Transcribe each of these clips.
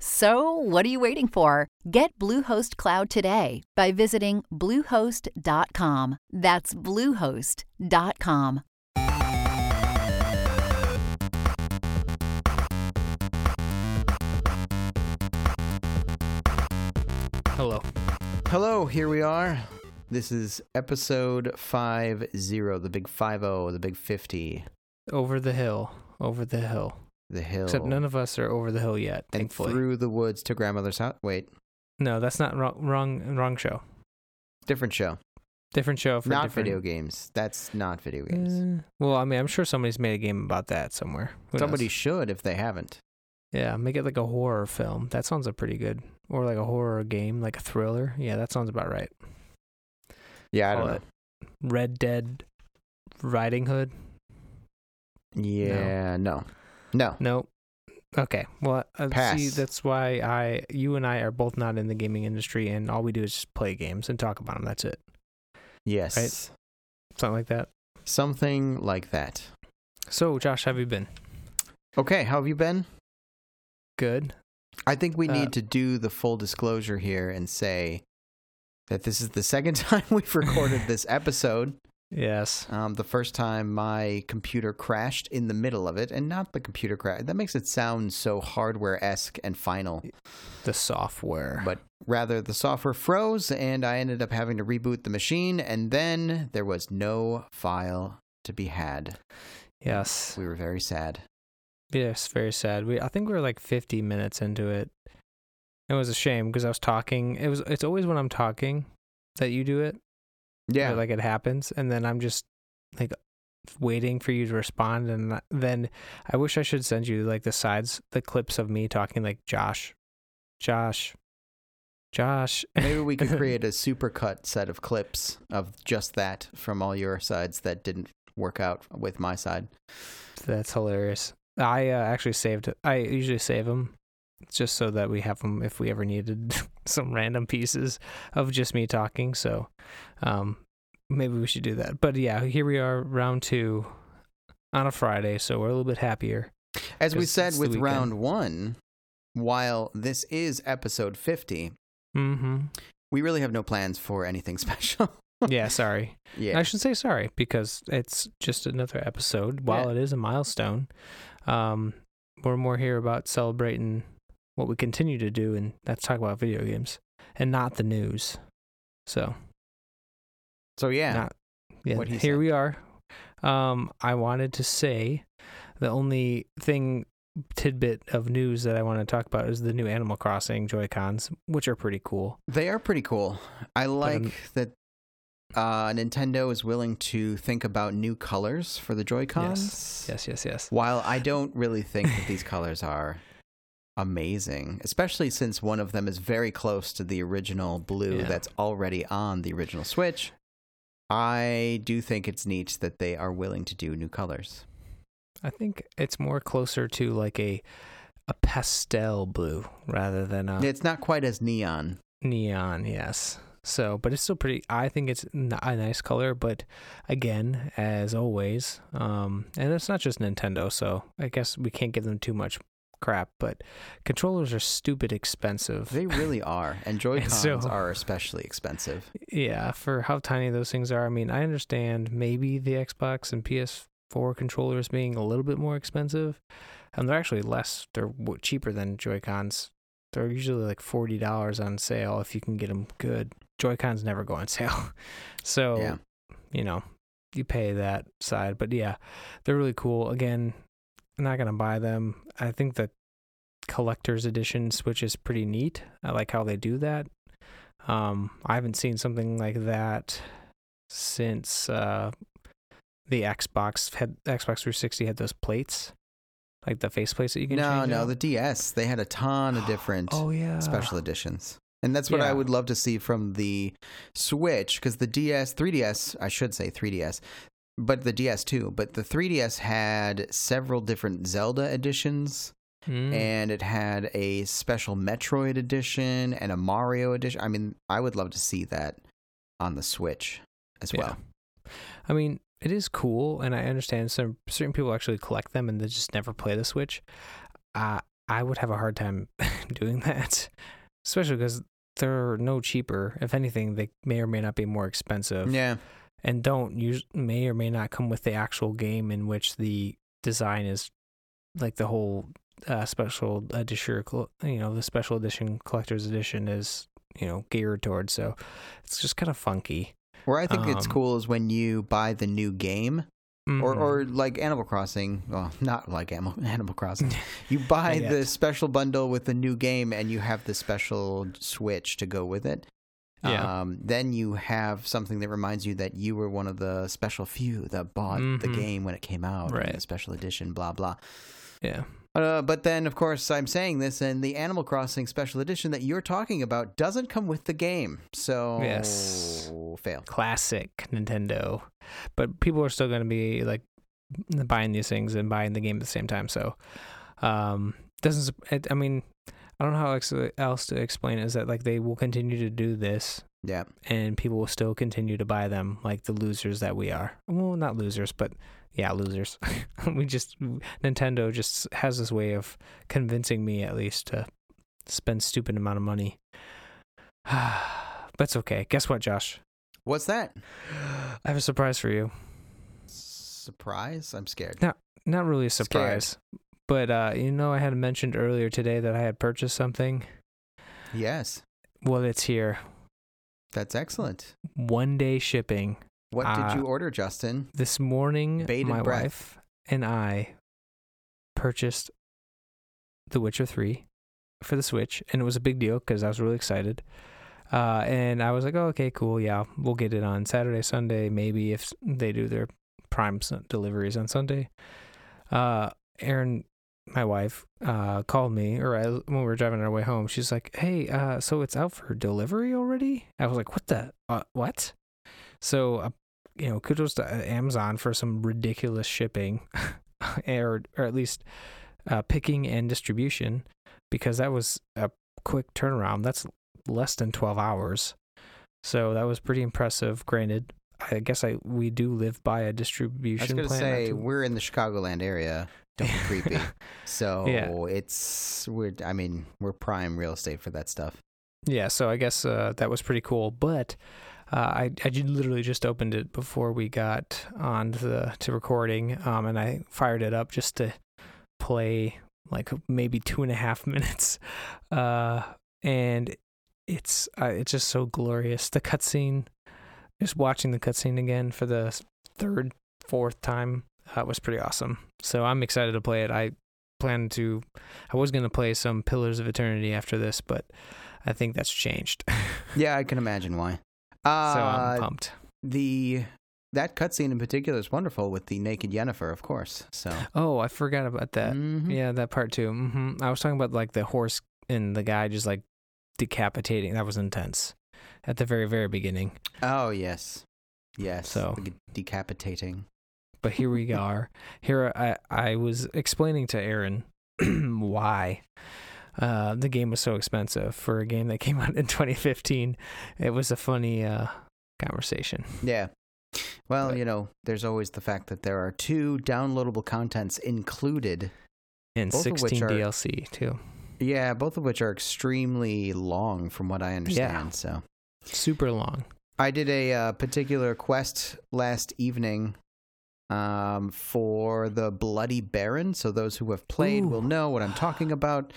So, what are you waiting for? Get Bluehost Cloud today by visiting Bluehost.com. That's Bluehost.com. Hello. Hello, here we are. This is episode 50, the big 50, the big 50, Over the hill. Over the hill. The hill. Except none of us are over the hill yet, and thankfully. through the woods to grandmother's house. Wait, no, that's not wrong. Wrong. Wrong show. different show. Different show for not different. video games. That's not video games. Eh, well, I mean, I'm sure somebody's made a game about that somewhere. Who Somebody knows? should if they haven't. yeah, make it like a horror film. That sounds a pretty good. Or like a horror game, like a thriller. Yeah, that sounds about right. Yeah, I Call don't know. Red Dead Riding Hood. Yeah, no. No. Nope. Okay. Well, uh, see, that's why I, you and I are both not in the gaming industry, and all we do is just play games and talk about them. That's it. Yes. Right. Something like that. Something like that. So, Josh, how have you been? Okay, how have you been? Good. I think we Uh, need to do the full disclosure here and say that this is the second time we've recorded this episode. Yes. Um, the first time my computer crashed in the middle of it, and not the computer crash. That makes it sound so hardware esque and final. The software. But rather, the software froze, and I ended up having to reboot the machine, and then there was no file to be had. yes. We were very sad. Yes. Very sad. We. I think we were like 50 minutes into it. It was a shame because I was talking. It was. It's always when I'm talking that you do it. Yeah. like it happens, and then I'm just like waiting for you to respond, and then I wish I should send you like the sides, the clips of me talking like Josh, Josh, Josh. Maybe we could create a supercut set of clips of just that from all your sides that didn't work out with my side. That's hilarious. I uh, actually saved. I usually save them just so that we have them if we ever needed some random pieces of just me talking. So, um, maybe we should do that. But yeah, here we are, round two on a Friday, so we're a little bit happier. As we said with round one, while this is episode 50, Mm-hmm. we really have no plans for anything special. Yeah, sorry. yeah. I should say sorry because it's just another episode. While Yeah. it is a milestone, um, we're more here about celebrating what we continue to do, and that's talk about video games and not the news. So, so, yeah. not yeah. He here said. we are. Um, I wanted to say the only thing tidbit of news that I want to talk about is the new Animal Crossing Joy Cons, which are pretty cool. They are pretty cool. I like um, that uh, Nintendo is willing to think about new colors for the Joy-Cons. Yes, yes, yes. While I don't really think that these colors are amazing, especially since one of them is very close to the original blue Yeah. that's already on the original Switch, I do think it's neat that they are willing to do new colors. I think it's more closer to like a a pastel blue rather than a It's not quite as neon. neon. Yes. So, but it's still pretty. I think it's a nice color, but again, as always, um, and it's not just Nintendo, so I guess we can't give them too much crap. But controllers are stupid expensive. They really are. And Joy-Cons so- are especially expensive. yeah, for how tiny those things are. I mean, I understand maybe the Xbox and PS4 controllers being a little bit more expensive, and they're actually less. They're cheaper than Joy Cons. They're usually like forty dollars on sale if you can get them good. Joy Cons never go on sale, so Yeah. you know you pay that side. But yeah, they're really cool. Again, I'm not gonna buy them. I think the collector's edition Switch is pretty neat. I like how they do that. Um, I haven't seen something like that since uh, the Xbox had Xbox 360 had those plates, like the face plates that you can No, change no, out. the DS. They had a ton of different oh yeah special editions. And that's what I would love to see from the Switch because the DS, 3DS, I should say 3DS, but the DS too. But the 3DS had several different Zelda editions Mm. and it had a special Metroid edition and a Mario edition. I mean, I would love to see that on the Switch as Yeah. well. I mean, it is cool, and I understand some certain people actually collect them and they just never play the Switch. Uh, I would have a hard time doing that, especially because they're no cheaper. If anything, they may or may not be more expensive, Yeah. And don't use may or may not come with the actual game in which the design is like the whole uh, special edition, you know, the special edition collector's edition is you know geared towards. So it's just kind of funky. Where I think it's Um, cool is when you buy the new game or Mhm. or like Animal Crossing. Well, not like Animal, Animal Crossing. You buy the special bundle with the new game, and you have the special Switch to go with it. Yeah. Um, then you have something that reminds you that you were one of the special few that bought the Mhm. game when it came out, Right. the special edition, blah blah. yeah. Uh, but then, of course, I'm saying this, and the Animal Crossing special edition that you're talking about doesn't come with the game. So, Yes. fail. classic Nintendo. But people are still going to be like buying these things and buying the game at the same time. So, um, doesn't I mean, I don't know how ex- else to explain it. Is that like they will continue to do this Yeah. and people will still continue to buy them like the losers that we are. Well, not losers, but yeah, losers. we just Nintendo just has this way of convincing me at least to spend stupid amount of money. That's okay. Guess what, Josh? What's that? I have a surprise for you. Surprise? I'm scared. Not not really a Scared. But uh, you know, I had mentioned earlier today that I had purchased something. Yes. Well, it's here. That's excellent. One day shipping. What Uh, did you order, Justin? This morning, Bated my breath. wife and I purchased The Witcher 3 for the Switch, and it was a big deal because I was really excited. Uh, and I was like, oh, okay, cool. Yeah, we'll get it on Saturday, Sunday, maybe if they do their prime deliveries on Sunday. Uh, Erin, my wife, uh, called me, or I, when we were driving on our way home, she's like, hey, uh, so it's out for delivery already? I was like, what the, uh, what? So, uh, you know, kudos to uh, Amazon for some ridiculous shipping, or or at least uh, picking and distribution, because that was a quick turnaround. That's less than twelve hours, so that was pretty impressive. Granted, I guess I we do live by a I was distribution going to plan. say we're in the Chicagoland area. Don't be creepy. So Yeah. it's we're. I mean, we're prime real estate for that stuff. Yeah, so I guess uh, that was pretty cool. But uh, I I literally just opened it before we got on to the to recording, um, and I fired it up just to play like maybe two and a half minutes, uh, and it's uh, it's just so glorious. The cutscene, just watching the cutscene again for the third, fourth time, uh, was pretty awesome. So I'm excited to play it. I plan to. I was gonna play some Pillars of Eternity after this, but I think that's changed. Yeah, I can imagine why. so Uh, I'm pumped. the that cutscene in particular is wonderful with the naked Yennefer, of course. So Oh, I forgot about that. Mhm. Yeah, that part too. hmm I was talking about like the horse and the guy just like decapitating. That was intense at the very, very beginning. Oh yes, yes. So- decapitating. But here we are. Here I, I was explaining to Erin why uh, the game was so expensive for a game that came out in 2015. It was a funny uh, conversation. Yeah. Well, But- you know, there's always the fact that there are two downloadable contents included. And Both of which 16 are- DLC too. Yeah, both of which are extremely long, from what I understand. Yeah. So Super long. I did a uh, particular quest last evening um, for the Bloody Baron. So those who have played will know what I'm talking about.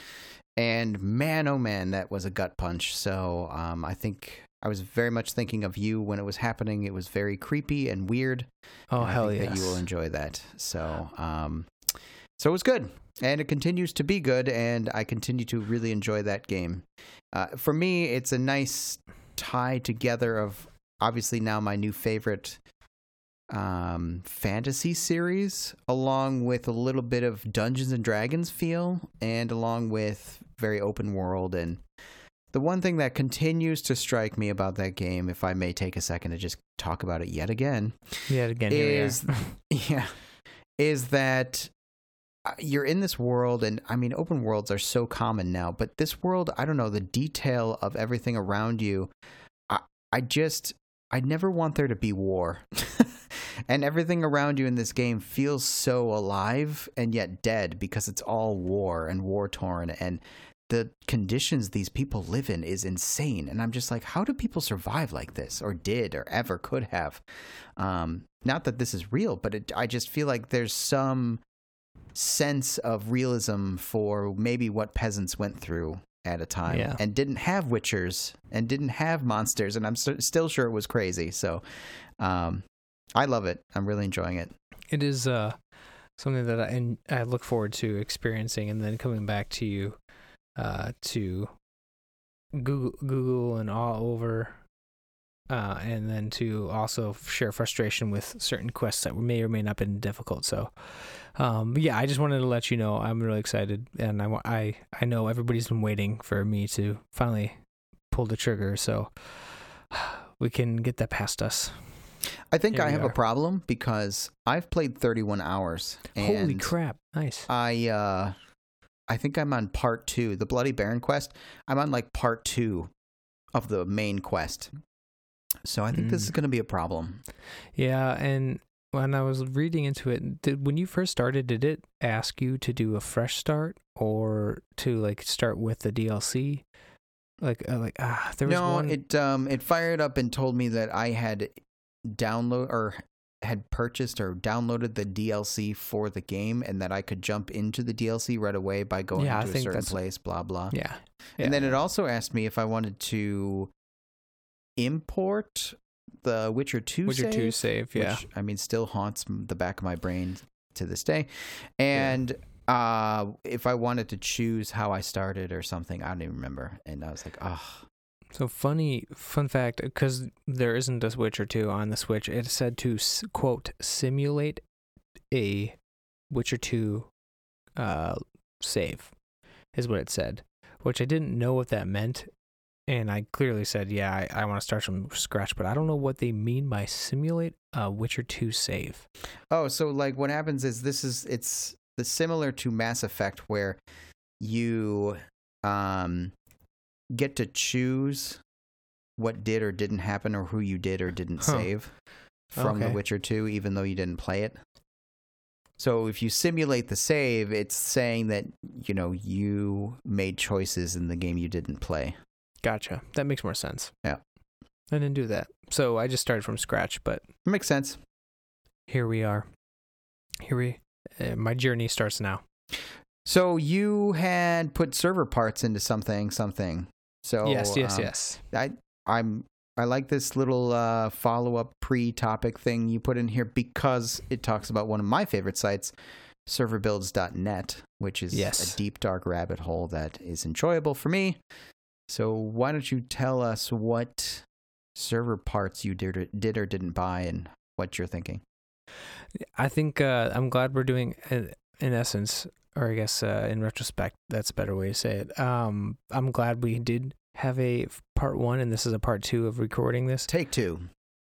And man, oh man, that was a gut punch. So um, I think I was very much thinking of you when it was happening. It was very creepy and weird. Oh and hell yeah! that you will enjoy that. So, um, so it was good, and it continues to be good, and I continue to really enjoy that game. Uh, for me, it's a nice tie together of obviously now my new favorite um, fantasy series, along with a little bit of Dungeons and Dragons feel, and along with very open world. And the one thing that continues to strike me about that game, if I may take a second to just talk about it yet again, Yet again, here we are. is yeah, is that uh, you're in this world, and I mean, open worlds are so common now, but this world, I don't know, the detail of everything around you, I, I just, I never want there to be war. and everything around you in this game feels so alive and yet dead because it's all war and war torn. And the conditions these people live in is insane. And i'm just like how do people survive like this or did or ever could have? Um, not that this is real but it, i just feel like there's some sense of realism for maybe what peasants went through at a time Yeah. and didn't have witchers and didn't have monsters. And i'm st- still sure it was crazy. So um, i love it. I'm really enjoying it. It is uh something that I I look forward to experiencing and then coming back to you uh to Google Google and all over uh and then to also share frustration with certain quests that may or may not been difficult. So um yeah I just wanted to let you know I'm really excited and I I I know everybody's been waiting for me to finally pull the trigger. So we can get that past us i think Here i have are. a problem because i've played 31 hours and holy crap nice I uh I think I'm on part two, the Bloody Baron quest. I'm on like part two of the main quest. So I think this Mm. is gonna be a problem. Yeah, and when I was reading into it, did when you first started, did it ask you to do a fresh start or to like start with the DLC? Like, uh, like ah, there was no, one. it um it fired up and told me that I had download or had purchased or downloaded the DLC for the game and that I could jump into the DLC right away by going Yeah, to a think certain place, blah blah. yeah, And then it also asked me if I wanted to import the Witcher 2 Witcher save. Two save, yeah, which I mean still haunts the back of my brain to this day. And uh, if I wanted to choose how I started or something, I don't even remember. And I was like, oh, So funny fun fact, because there isn't a Witcher two on the Switch. It said to quote simulate a Witcher two uh, save, is what it said. Which I didn't know what that meant, and I clearly said, yeah, I, I want to start from scratch, but I don't know what they mean by simulate a Witcher two save. oh, so like what happens is this is it's the similar to Mass Effect where you um get to choose what did or didn't happen or who you did or didn't Huh. save from The Witcher 2 even though you didn't play it. So if you simulate the save, it's saying that you know you made choices in the game you didn't play. Gotcha. That makes more sense. Yeah. I didn't do that, so I just started from scratch. But It Makes sense. here we are. Here we. Uh, my journey starts now. So you had put server parts into something, something. So yes, yes, um, yes. I I'm I like this little uh, follow up pre topic thing you put in here because it talks about one of my favorite sites, serverbuilds.net, which is Yes. a deep dark rabbit hole that is enjoyable for me. So why don't you tell us what server parts you did or, did or didn't buy and what you're thinking? I think uh, I'm glad we're doing, in, in essence, or I guess uh, in retrospect, that's a better way to say it. Um, I'm glad we did have a part one, and this is a part two of recording this. Take two.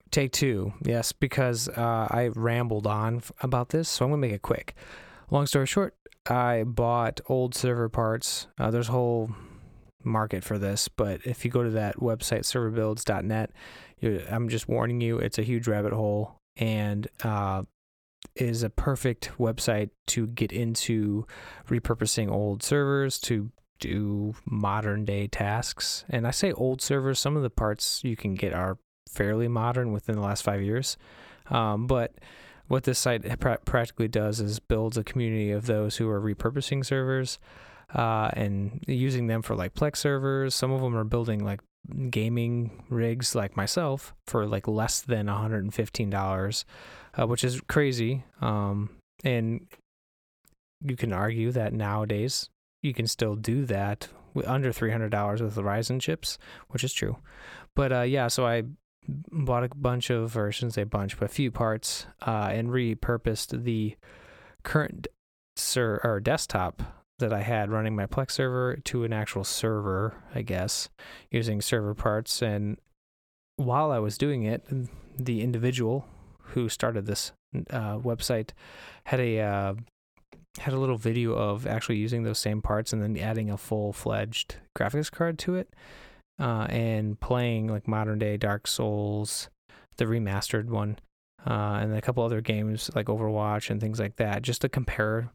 Take two, yes, because uh, I rambled on f- about this, so I'm gonna make it quick. Long story short, I bought old server parts. Uh, there's a whole market for this, but if you go to that website, serverbuilds.net, I'm just warning you, it's a huge rabbit hole and uh, is a perfect website to get into repurposing old servers to do modern day tasks. And I say old servers, some of the parts you can get are fairly modern within the last five years. Um, but what this site pra- practically does is builds a community of those who are repurposing servers uh, and using them for like Plex servers. Some of them are building like gaming rigs like myself for like less than $115, uh, which is crazy. Um, and you can argue that nowadays you can still do that under three hundred dollars with the Ryzen chips, which is true. But uh, yeah, so I bought a bunch of versions, a bunch, but a few parts, uh, and repurposed the current ser- or desktop that I had running my Plex server to an actual server, I guess, using server parts. And while I was doing it, the individual who started this uh, website had a uh, had a little video of actually using those same parts and then adding a full fledged graphics card to it, uh, and playing like modern day Dark Souls, the remastered one, uh, and a couple other games like Overwatch and things like that, just to compare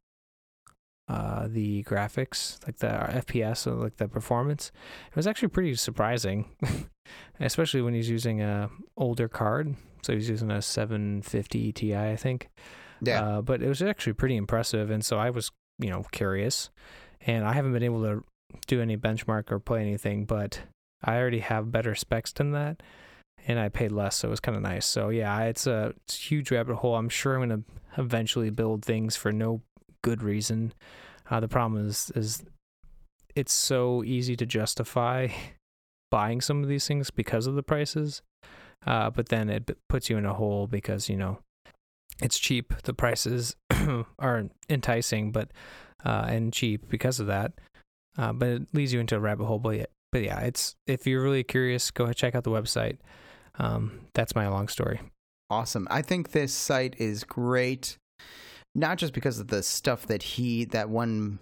uh, the graphics, like the FPS, like the performance. It was actually pretty surprising, especially when he's using a older card. So he's using a 750 Ti, I think. Yeah. Uh, but it was actually pretty impressive, and so I was, you know, curious. And I haven't been able to do any benchmark or play anything, but I already have better specs than that, and I paid less, so it was kind of nice. So yeah, it's a, it's a huge rabbit hole. I'm sure I'm gonna eventually build things for no good reason. Uh, the problem is is it's so easy to justify buying some of these things because of the prices, uh, but then it puts you in a hole because you know it's cheap. The prices are enticing, but uh, and cheap because of that. Uh, but it leads you into a rabbit hole. But yeah, but yeah, it's if you're really curious, go ahead check out the website. Um, that's my long story. Awesome. I think this site is great, not just because of the stuff that he, that one,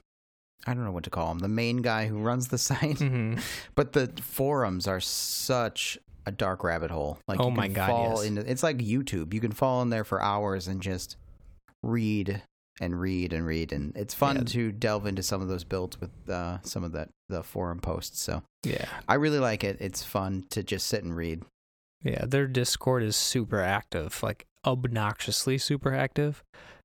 I don't know what to call him, the main guy who runs the site, hmm but the forums are such a dark rabbit hole. Like, Oh my God, fall yes. into it's like YouTube. You can fall in there for hours and just read and read and read, and it's fun Yeah. to delve into some of those builds with uh, some of the the forum posts. So Yeah, I really like it. It's fun to just sit and read. yeah. Their Discord is super active, like obnoxiously super active,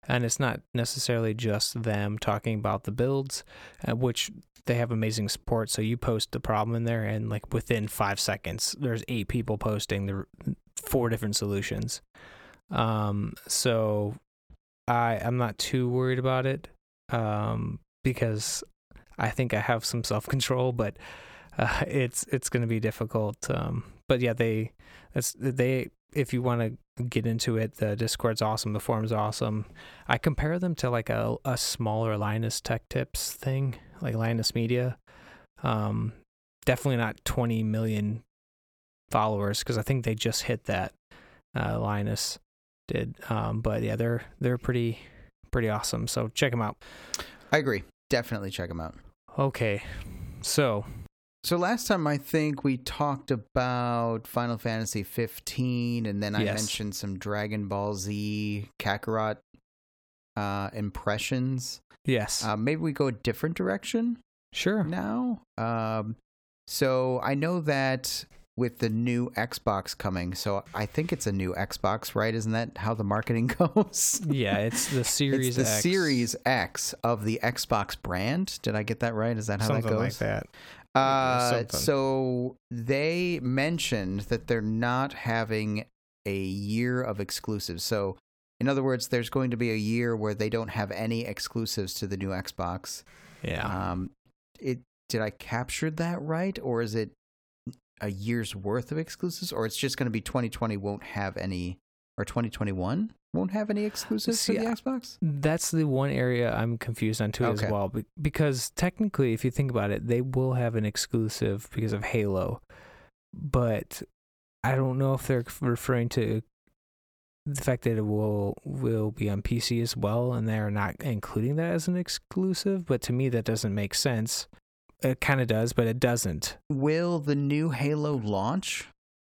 and it's not necessarily just them talking about the builds, uh, which they have amazing support. So you post the problem in there, and like within five seconds, there's eight people posting the four different solutions. Um, so I I'm not too worried about it, um, because I think I have some self control, but uh, it's it's going to be difficult. Um, but yeah, they they. If you want to get into it, the Discord's awesome. The forum's awesome. I compare them to like a a smaller Linus Tech Tips thing, like Linus Media. Um, definitely not 20 million followers because I think they just hit that. Uh, Linus did, um, but yeah, they're they're pretty pretty awesome. So check them out. I agree. Definitely check them out. Okay, so So last time I think we talked about Final Fantasy 15, and then I Yes. mentioned some Dragon Ball Z Kakarot uh, impressions. yes, Uh, maybe we go a different direction sure. now. Um, so I know that with the new Xbox coming, so I think it's a new Xbox, right? Isn't that how the marketing goes? Yeah, it's the Series it's the X, Series X of the Xbox brand. Did I get that right? Is that how something that goes? Something like that. Uh, so they mentioned that they're not having a year of exclusives. So, in other words, there's going to be a year where they don't have any exclusives to the new Xbox. Yeah, Um, it did I capture that right, or is it a year's worth of exclusives, or it's just going to be 2020 won't have any, or 2021 won't have any exclusives See, to the Xbox? that's the one area I'm confused on too Okay. as well. Because technically, if you think about it, they will have an exclusive because of Halo, but I don't know if they're referring to the fact that it will will be on PC as well, and they're not including that as an exclusive. But to me, that doesn't make sense. It kind of does, but it doesn't. Will the new Halo launch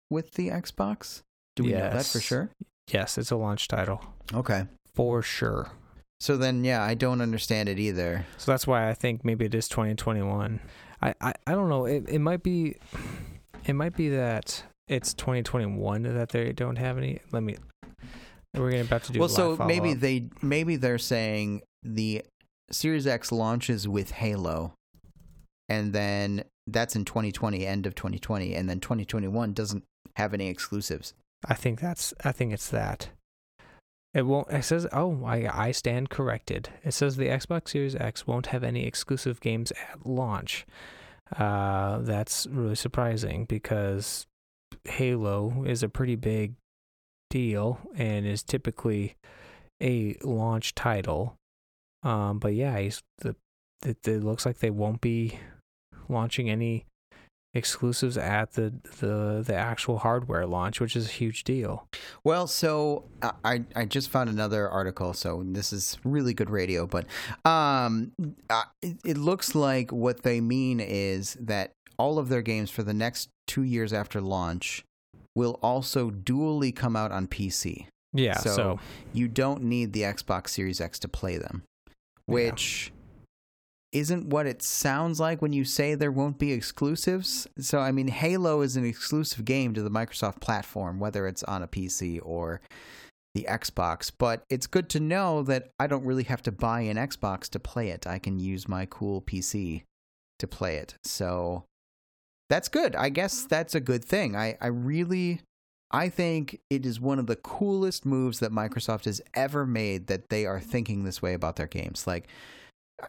with the Xbox? Do we know that for sure? Yes, it's a launch title Okay. for sure. So then, yeah, I don't understand it either. So that's why I think maybe it is 2021. I, I, I don't know. It, it might be it might be that it's 2021 that they don't have any. Let me. We're gonna about to do. well, so maybe they maybe they're saying the Series X launches with Halo, and then that's in 2020, end of 2020, and then 2021 doesn't have any exclusives. I think that's. I think it's that. It won't. It says, "Oh, I I stand corrected." It says the Xbox Series X won't have any exclusive games at launch. Uh, that's really surprising because Halo is a pretty big deal and is typically a launch title. Um, but yeah, the it, it looks like they won't be launching any exclusives at the the the actual hardware launch, which is a huge deal. Well, so uh, I I just found another article. So this is really good radio, but um, uh, it, it looks like what they mean is that all of their games for the next two years after launch will also dually come out on PC. Yeah, So, so, you don't need the Xbox Series X to play them, Yeah. Isn't what it sounds like when you say there won't be exclusives. So, I mean, Halo is an exclusive game to the Microsoft platform, whether it's on a PC or the Xbox. But it's good to know that I don't really have to buy an Xbox to play it. I can use my cool PC to play it. So, that's good. I guess mm-hmm. that's a good thing. I, I really I think it is one of the coolest moves that Microsoft has ever made that they are thinking this way about their games. Like,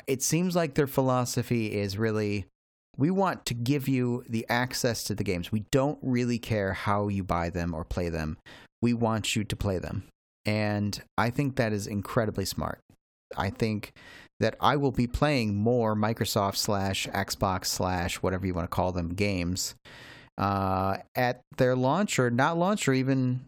it seems like their philosophy is really we want to give you the access to the games. We don't really care how you buy them or play them. We want you to play them. And I think that is incredibly smart. I think that I will be playing more Microsoft slash Xbox slash whatever you want to call them games uh, at their launch or not launch or even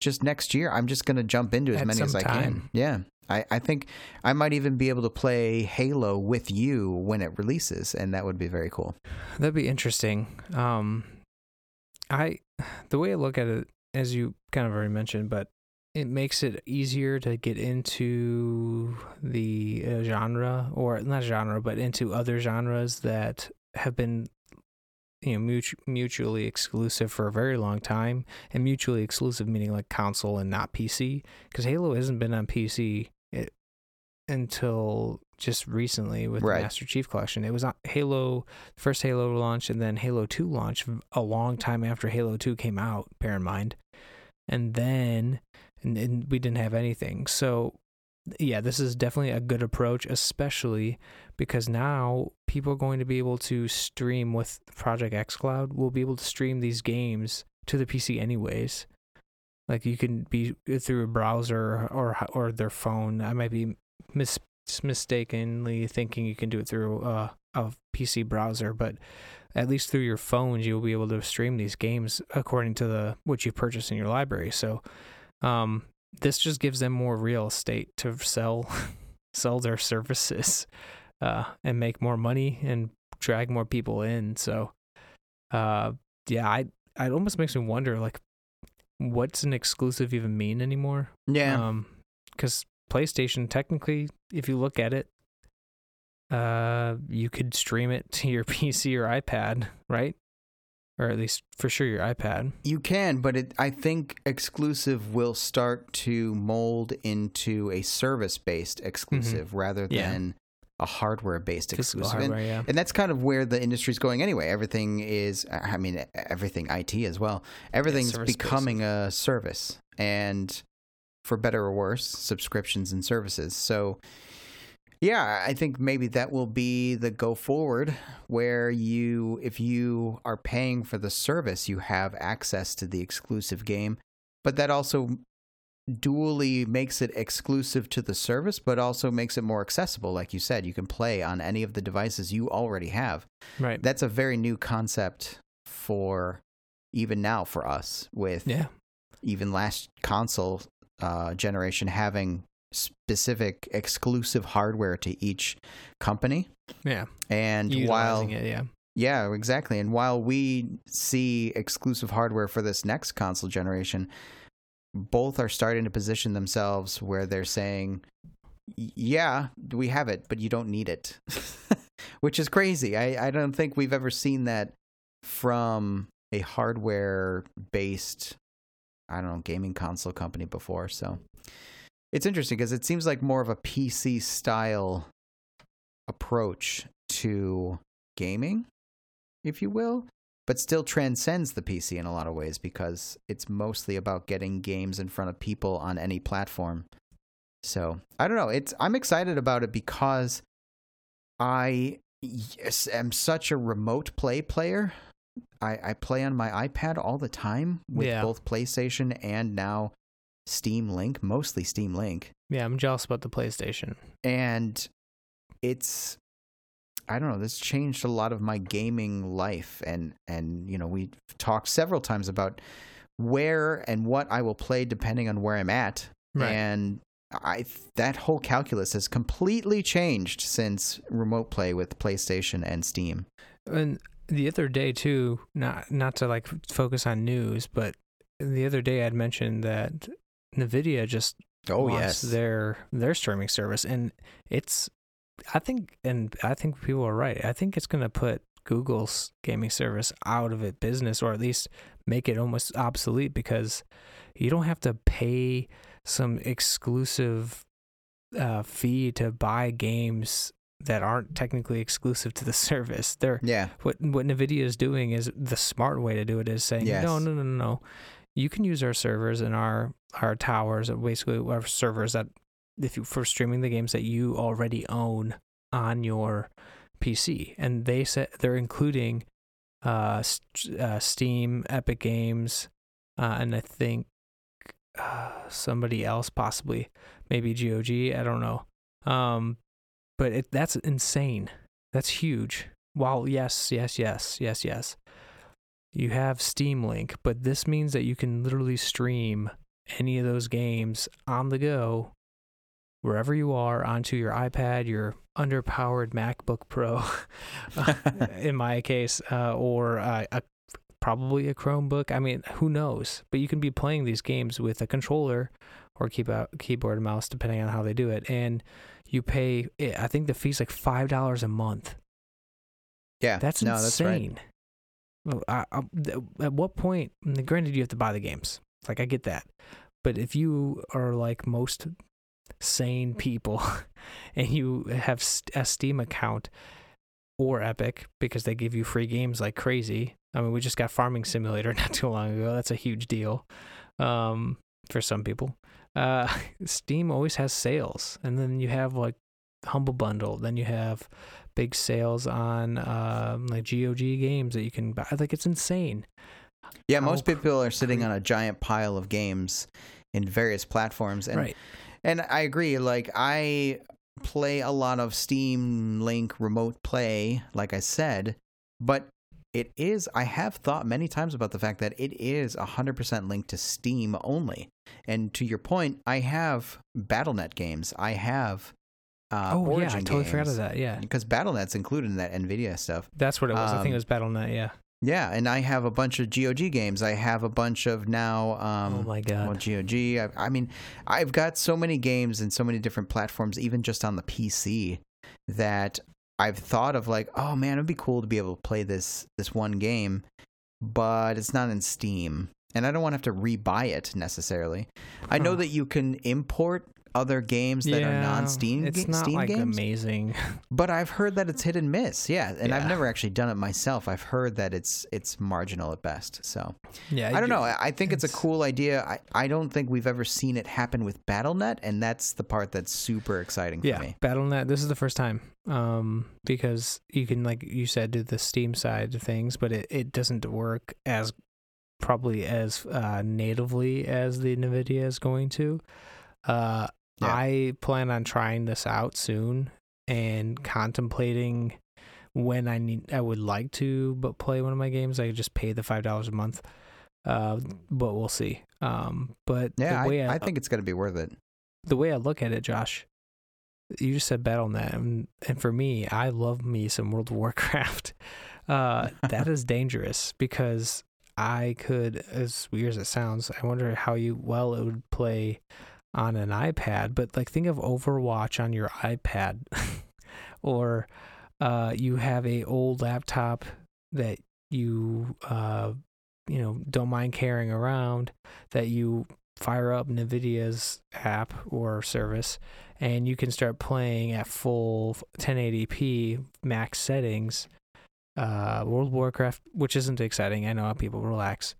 just next year. I'm just going to jump into as At many as I can. Yeah. I, I think I might even be able to play Halo with you when it releases, and that would be very cool. that'd be interesting. Um, I the way I look at it, as you kind of already mentioned, but it makes it easier to get into the uh, genre or not genre, but into other genres that have been you know mutu- mutually exclusive for a very long time and mutually exclusive meaning like console and not PC because Halo hasn't been on PC it, eh, until just recently with Right. the Master Chief Collection. It was on Halo first Halo launch and then Halo 2 launch a long time after Halo 2 came out, bear in mind. And then and, and we didn't have anything. So yeah, this is definitely a good approach, especially because now people are going to be able to stream with Project xCloud. We'll be able to stream these games to the PC anyways. Like you can be through a browser or or their phone. I might be mis- mistakenly thinking you can do it through uh, a PC browser, but at least through your phones you'll be able to stream these games according to the what you purchased in your library. So um, this just gives them more real estate to sell sell their services uh, and make more money and drag more people in. So uh, yeah, I it almost makes me wonder like what's an exclusive even mean anymore? Yeah. Um, because PlayStation technically, if you look at it, uh, you could stream it to your PC or iPad, right? Or at least for sure your iPad. You can, but it, I think exclusive will start to mold into a service based exclusive rather Mm-hmm. Yeah. than a hardware based exclusive. And- yeah. And that's kind of where the industry's going anyway. Everything is, I mean, everything IT as well. Everything's service-based. becoming a service, and for better or worse, subscriptions and services. So, yeah, I think maybe that will be the go forward where you, if you are paying for the service, you have access to the exclusive game, but that also dually makes it exclusive to the service, but also makes it more accessible. Like you said, you can play on any of the devices you already have. Right. That's a very new concept for even now for us, with yeah. even last console uh, generation having specific exclusive hardware to each company. Yeah. And while it, yeah. yeah, exactly. And while we see exclusive hardware for this next console generation, both are starting to position themselves where they're saying, "Yeah, we have it, but you don't need it," which is crazy. I I don't think we've ever seen that from a hardware-based, I don't know, gaming console company before. So it's interesting because it seems like more of a PC style approach to gaming, if you will. but still transcends the PC in a lot of ways because it's mostly about getting games in front of people on any platform. So I don't know. It's I'm excited about it because I yes, am such a remote play player. I, I play on my iPad all the time with Yeah. both PlayStation and now Steam Link, mostly Steam Link. Yeah, I'm jealous about the PlayStation. And it's I don't know, this changed a lot of my gaming life and and you know, we talked several times about where and what I will play depending on where I'm at. Right. And I that whole calculus has completely changed since remote play with PlayStation and Steam. And the other day too, not not to like focus on news, but the other day I'd mentioned that Nvidia just Oh launched their their streaming service, and it's I think and I think people are right. I think it's going to put Google's gaming service out of it business, or at least make it almost obsolete because you don't have to pay some exclusive uh, fee to buy games that aren't technically exclusive to the service. They're Yeah. what what Nvidia is doing is the smart way to do it is saying Yes. no no no no no you can use our servers and our our towers or basically our servers that if you for streaming the games that you already own on your PC and they said they're including uh, uh Steam Epic Games uh, and I think uh, somebody else possibly maybe GOG I don't know. Um but it that's insane. That's huge. While yes, yes, yes, yes, yes, you have Steam Link, but this means that you can literally stream any of those games on the go wherever you are onto your iPad, your underpowered MacBook Pro, in my case, uh, or uh, a, probably a Chromebook. I mean, who knows? But you can be playing these games with a controller or out keyboard and mouse, depending on how they do it, and you pay. I think the fee's like five dollars a month. Yeah. That's no, that's right. insane. I, I, at what point? Granted, you have to buy the games. Like I get that, but if you are like most sane people, and you have a Steam account or Epic because they give you free games like crazy. I mean, we just got Farming Simulator not too long ago. That's a huge deal um, for some people. Uh, Steam always has sales, and then you have like Humble Bundle. Then you have big sales on um, like GOG games that you can buy. Like it's insane. Yeah, most people are sitting on a giant pile of games in various platforms and right. And I agree. Like I play a lot of Steam Link remote play, like I said, but it is. I have thought many times about the fact that it is hundred percent linked to Steam only. And to your point, I have BattleNet games. I have. Uh, oh yeah, I totally forgot games. of that. Yeah, Because BattleNet's included in that Nvidia stuff. that's what it was. I think Um, it was BattleNet. Yeah. Yeah, and I have a bunch of GOG games. I have a bunch of now. Um, oh my god. well, GOG. I, I mean, I've got so many games and so many different platforms, even just on the PC, that I've thought of like, oh man, it'd be cool to be able to play this this one game, but it's not in Steam, and I don't want to have to rebuy it necessarily. I know that you can import other games that are Yeah, non-Steam It's not Steam like games, amazing. but I've heard that it's hit and miss. Yeah, and I've never actually done it myself. I've heard that it's it's marginal at best. So. yeah, I don't know. I think it's a cool idea. I, I don't think we've ever seen it happen with BattleNet, and that's the part that's super exciting Yeah, for me. BattleNet. This is the first time, um, because you can, like you said, do the Steam side of things, but it, it doesn't work as probably as uh, natively as the Nvidia is going to. Uh, Yeah. I plan on trying this out soon and contemplating when I need. I would like to, but play one of my games. I just pay the five dollars a month. Uh, but we'll see. Um, but Yeah, the way I, I think it's going to be worth it. the way I look at it, Josh, you just said BattleNet, and, and for me, I love me some World of Warcraft. Uh, that is dangerous because I could, as weird as it sounds, I wonder how you well it would play on an iPad. But like, think of Overwatch on your iPad, or uh, you have a old laptop that you uh, you know don't mind carrying around that you fire up NVIDIA's app or service and you can start playing at full 1080p max settings uh, World of Warcraft, which isn't exciting. I know how people relax,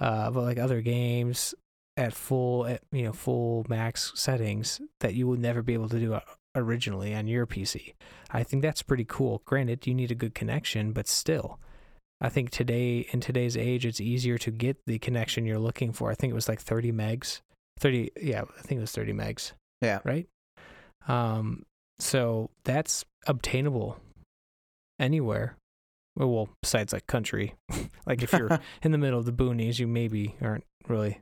uh, but like other games at full, at, you know, full max settings that you would never be able to do uh, originally on your PC. I think that's pretty cool. Granted, you need a good connection, but still, I think today in today's age, it's easier to get the connection you're looking for. I think it was like 30 megs, 30, yeah, I think it was 30 megs. Yeah. Right. Um. So that's obtainable anywhere. Well, well, besides like country, like if you're in the middle of the boonies, you maybe aren't really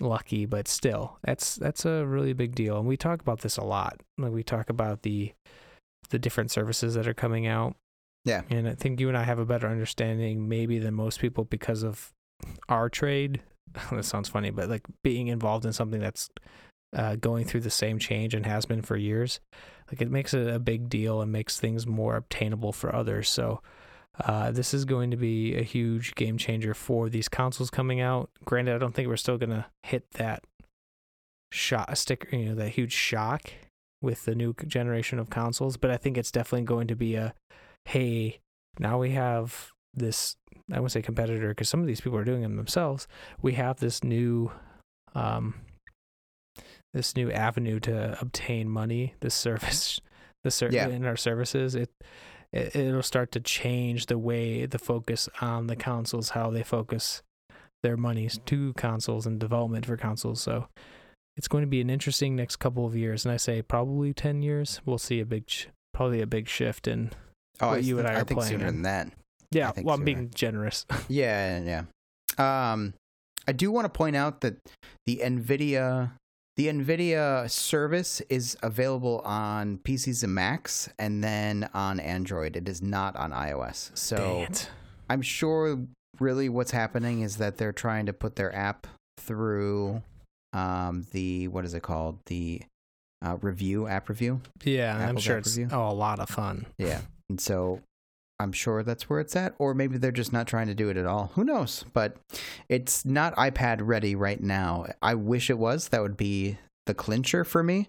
lucky, but still, that's that's a really big deal. And we talk about this a lot. Like we talk about the the different services that are coming out. Yeah. And I think you and I have a better understanding maybe than most people because of our trade. that sounds funny, but like being involved in something that's uh, going through the same change and has been for years, like it makes it a big deal and makes things more obtainable for others. So uh, this is going to be a huge game changer for these consoles coming out. Granted, I don't think we're still gonna hit that shot sticker, you know, that huge shock with the new generation of consoles, but I think it's definitely going to be a hey, now we have this. I won't say competitor because some of these people are doing them themselves. We have this new, um, this new avenue to obtain money. This service, the ser- Yeah. in our services. It it, it'll start to change the way the focus on the consoles, how they focus their monies to consoles and development for consoles. So it's going to be an interesting next couple of years, and I say probably ten years. We'll see a big, probably a big shift in. Oh, What I, you and I I are think playing sooner than that. Yeah, well, I'm being generous. Yeah, yeah. yeah. Um, I do want to point out that the Nvidia the Nvidia service is available on PCs and Macs, and then on Android. It is not on iOS. So I'm sure really what's happening is that they're trying to put their app through um, the what is it called the uh, review app review. Yeah, I'm sure it's review? oh a lot of fun. Yeah. And so I'm sure that's where it's at. Or maybe they're just not trying to do it at all. Who knows? But it's not iPad ready right now. I wish it was. That would be the clincher for me.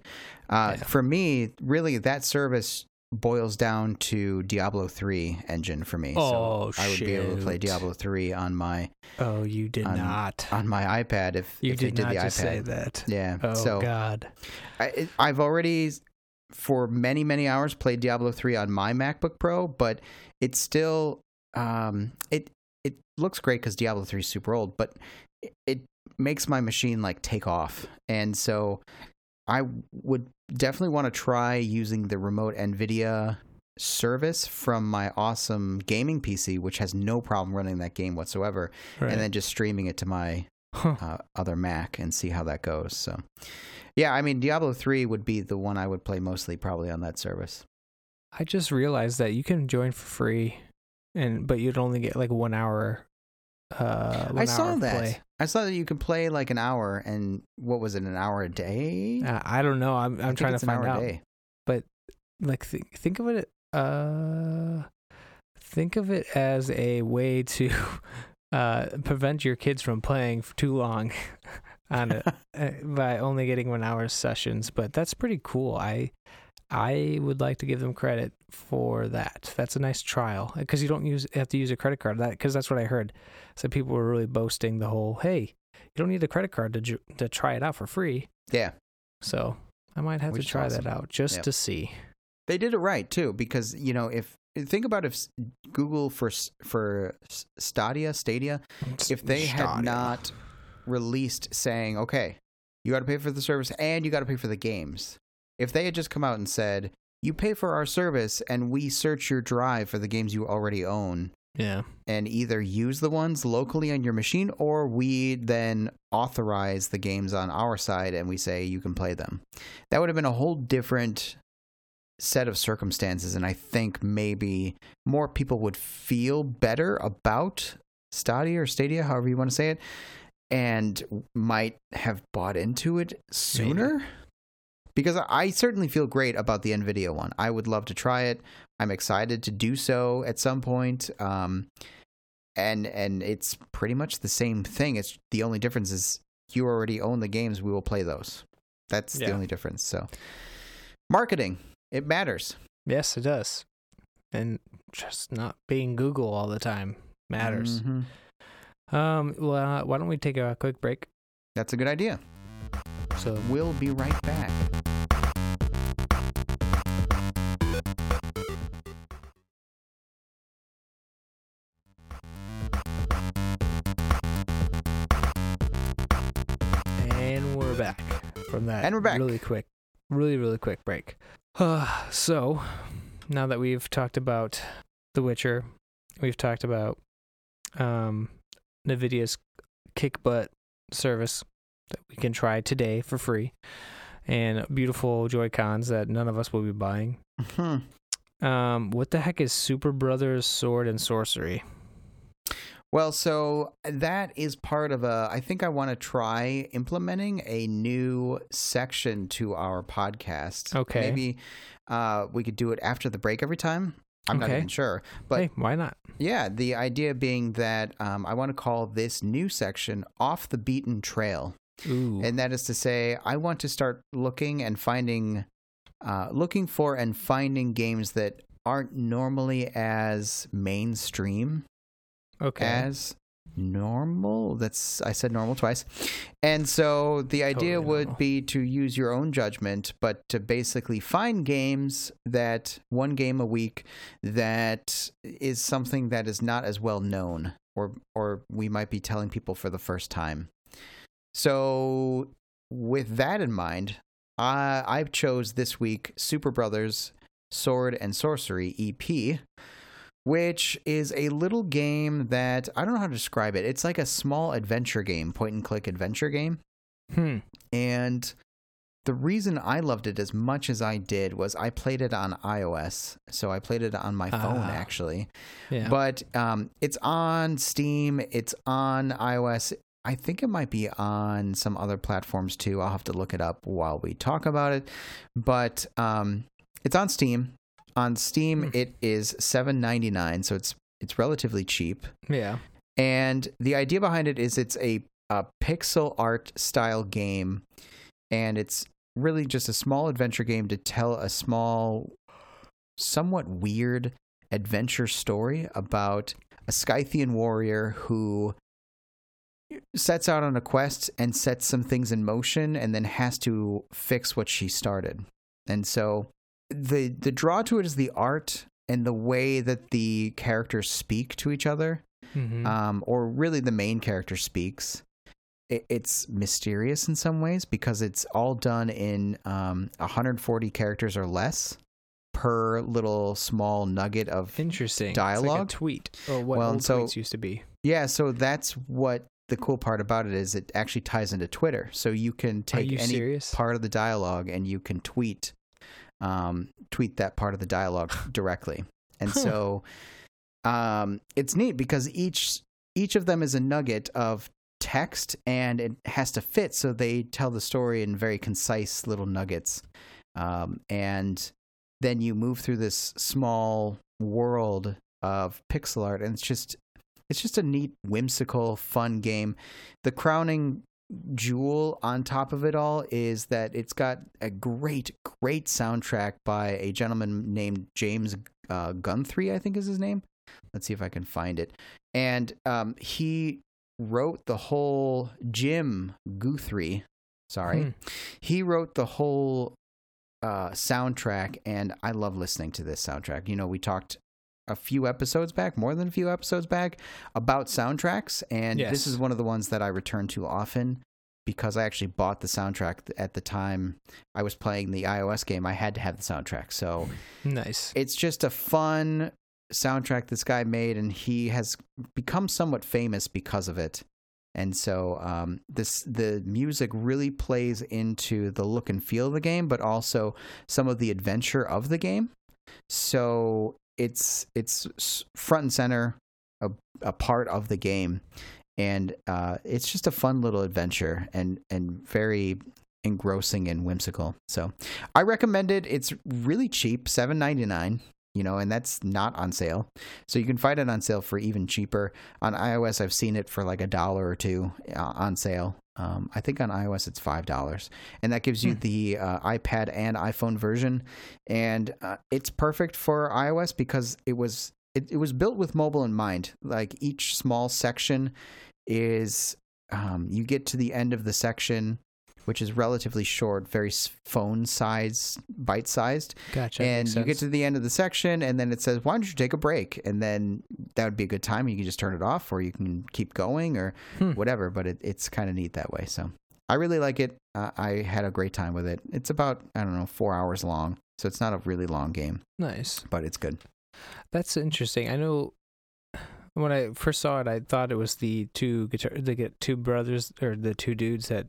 Uh, Yeah. For me, really, that service boils down to Diablo 3 engine for me. Oh, so I would be able to play. Diablo 3 on my Oh, you did On- not. on my iPad if, you if did did not the just iPad. say that. Yeah. Oh so God. I, I've already, for many many hours, played Diablo three on my MacBook Pro, but it's still, um, it it looks great because Diablo three is super old, but it, it makes my machine like take off, and so I would definitely want to try using the remote NVIDIA service from my awesome gaming PC, which has no problem running that game whatsoever, Right. and then just streaming it to my Huh. uh, other Mac and see how that goes. So, yeah, I mean, Diablo 3 would be the one I would play mostly probably on that service. I just realized that you can join for free, and but you'd only get like one hour. Uh, one I saw that. Play. I saw that you could play like an hour and what was it, an hour a day? Uh, I don't know. I'm I'm trying to find out. day. Like th- think of it. Uh, think of it as a way to uh prevent your kids from playing for too long on it uh, by only getting one hour sessions. But that's pretty cool. I I would like to give them credit for that. That's a nice trial because you don't use have to use a credit card. That because that's what I heard. So people were really boasting the whole, "Hey, you don't need a credit card to ju- to try it out for free." Yeah. So I might have Which to try awesome. that out just Yep. to see. They did it right too because, you know, if think about if Google for for Stadia, Stadia, if they had not released saying, okay, you got to pay for the service and you got to pay for the games. If they had just come out and said, you pay for our service and we search your drive for the games you already own yeah, and either use the ones locally on your machine or we then authorize the games on our side and we say you can play them. That would have been a whole different set of circumstances and I think maybe more people would feel better about Stadia or Stadia, however you want to say it, and might have bought into it sooner. Because I- certainly feel great about the Nvidia one. I would love to try it. I'm excited to do so at some point. Um, and and it's pretty much the same thing. It's the only difference is you already own the games. We will play those. That's the only difference. So, marketing it matters. yes, it does. And just not being Google all the time matters. Mhm. Um, well, uh, why don't we take a quick break? That's a good idea. So We'll be right back. And we're back from that. And we're back. Really quick, really, really quick break. Uh, so, now that we've talked about The Witcher, we've talked about um, NVIDIA's kick butt service that we can try today for free, and beautiful Joy Cons that none of us will be buying. Hmm. Um, what the heck is Super Brothers Sword and Sorcery? Well, so that is part of a. I think I want to try implementing a new section to our podcast. Okay. Maybe uh, we could do it after the break every time. I'm not even sure. But hey, why not? yeah, the idea being that um, I want to call this new section off the beaten trail. Ooh, And that is to say, I want to start looking and finding, uh, looking for and finding games that aren't normally as mainstream okay. as normal. That's I said normal twice. And so the idea Totally would be to use your own judgment, but to basically find games that one game a week that is something that is not as well known or or we might be telling people for the first time. So with that in mind, I I chose this week Super Brothers Sword and Sorcery EP which is a little game that I don't know how to describe it. It's like a small adventure game, point and click adventure game. Hmm. And the reason I loved it as much as I did was I played it on iOS. So I played it on my phone Ah. actually. Yeah. But um, it's on Steam, it's on iOS. I think it might be on some other platforms too. I'll have to look it up while we talk about it. But um, it's on Steam. On Steam, Hmm. it is seven ninety nine, so it's it's relatively cheap. yeah. And the idea behind it is it's a, a pixel art style game, and it's really just a small adventure game to tell a small, somewhat weird adventure story about a Scythian warrior who sets out on a quest and sets some things in motion and then has to fix what she started. And so the the draw to it is the art and the way that the characters speak to each other hmm um, or really the main character speaks. It, it's mysterious in some ways because it's all done in um, 140 characters or less per little small nugget of. Interesting. It's like dialogue? tweet or what Well, so- tweets used to be. Yeah, so that's what the cool part about it is. It actually ties into Twitter, so you can take you any serious? part of the dialogue and you can tweet, um, tweet that part of the dialogue directly. And so, um, it's neat because each each of them is a nugget of text and it has to fit. So they tell the story in very concise little nuggets, um, and then you move through this small world of pixel art, and it's just it's just a neat, whimsical, fun game. The crowning jewel on top of it all is that it's got a great, great soundtrack by a gentleman named James uh, Guthrie, I think is his name. Let's see if I can find it. And um, he wrote the whole Jim Guthrie. Sorry, Hmm. he wrote the whole uh, soundtrack, and I love listening to this soundtrack. You know, we talked a few episodes back, more than a few episodes back, about soundtracks, and Yes. this is one of the ones that I return to often because I actually bought the soundtrack at the time I was playing the iOS game. I had to have the soundtrack, so Nice. it's just a fun soundtrack this guy made, and he has become somewhat famous because of it. And so um, this the music really plays into the look and feel of the game, but also some of the adventure of the game. So it's it's front and center, a, a part of the game, and uh, it's just a fun little adventure and and very engrossing and whimsical. So I recommend it. It's really cheap, seven ninety nine. You know, and that's not on sale. So you can find it on sale for even cheaper. On iOS, I've seen it for like a dollar or two uh, on sale. Um, I think on iOS it's five dollars, and that gives you Hmm. the uh, iPad and iPhone version, and uh, it's perfect for iOS because it was it, it was built with mobile in mind. Like each small section is um, you get to the end of the section, which is relatively short, very phone size, bite sized. Gotcha. And you get to the end of the section, and then it says, "Why don't you take a break?" And then that would be a good time. You can just turn it off, or you can keep going, or Hmm. whatever. But it, it's kind of neat that way. So I really like it. Uh, I had a great time with it. It's about I don't know four hours long, so it's not a really long game, nice. but it's good. That's interesting. I know when I first saw it, I thought it was the two guitar, the get two brothers or the two dudes that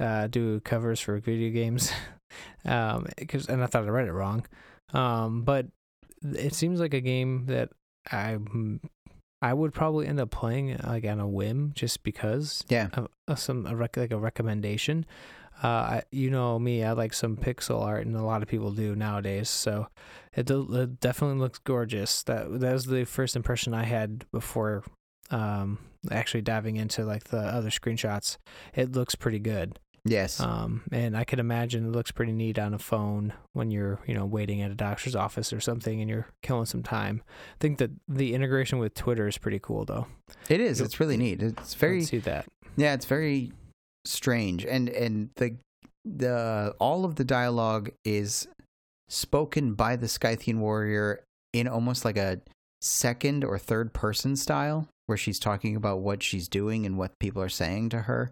uh, do covers for video games. um, cause, and I thought I read it wrong. Um, but it seems like a game that I I would probably end up playing like on a whim, just because Yeah. of, of some a rec- like a recommendation. Uh, I, you know me, I like some pixel art, and a lot of people do nowadays. So it, do, it definitely looks gorgeous. That that was the first impression I had before um, actually diving into like the other screenshots. It looks pretty good. Yes. Um, and I could imagine it looks pretty neat on a phone when you're, you know, waiting at a doctor's office or something and you're killing some time. I think that the integration with Twitter is pretty cool, though. it is. It's really neat. It's very see that. Yeah, it's very strange, and and the the all of the dialogue is spoken by the Scythian warrior in almost like a second or third person style, where she's talking about what she's doing and what people are saying to her.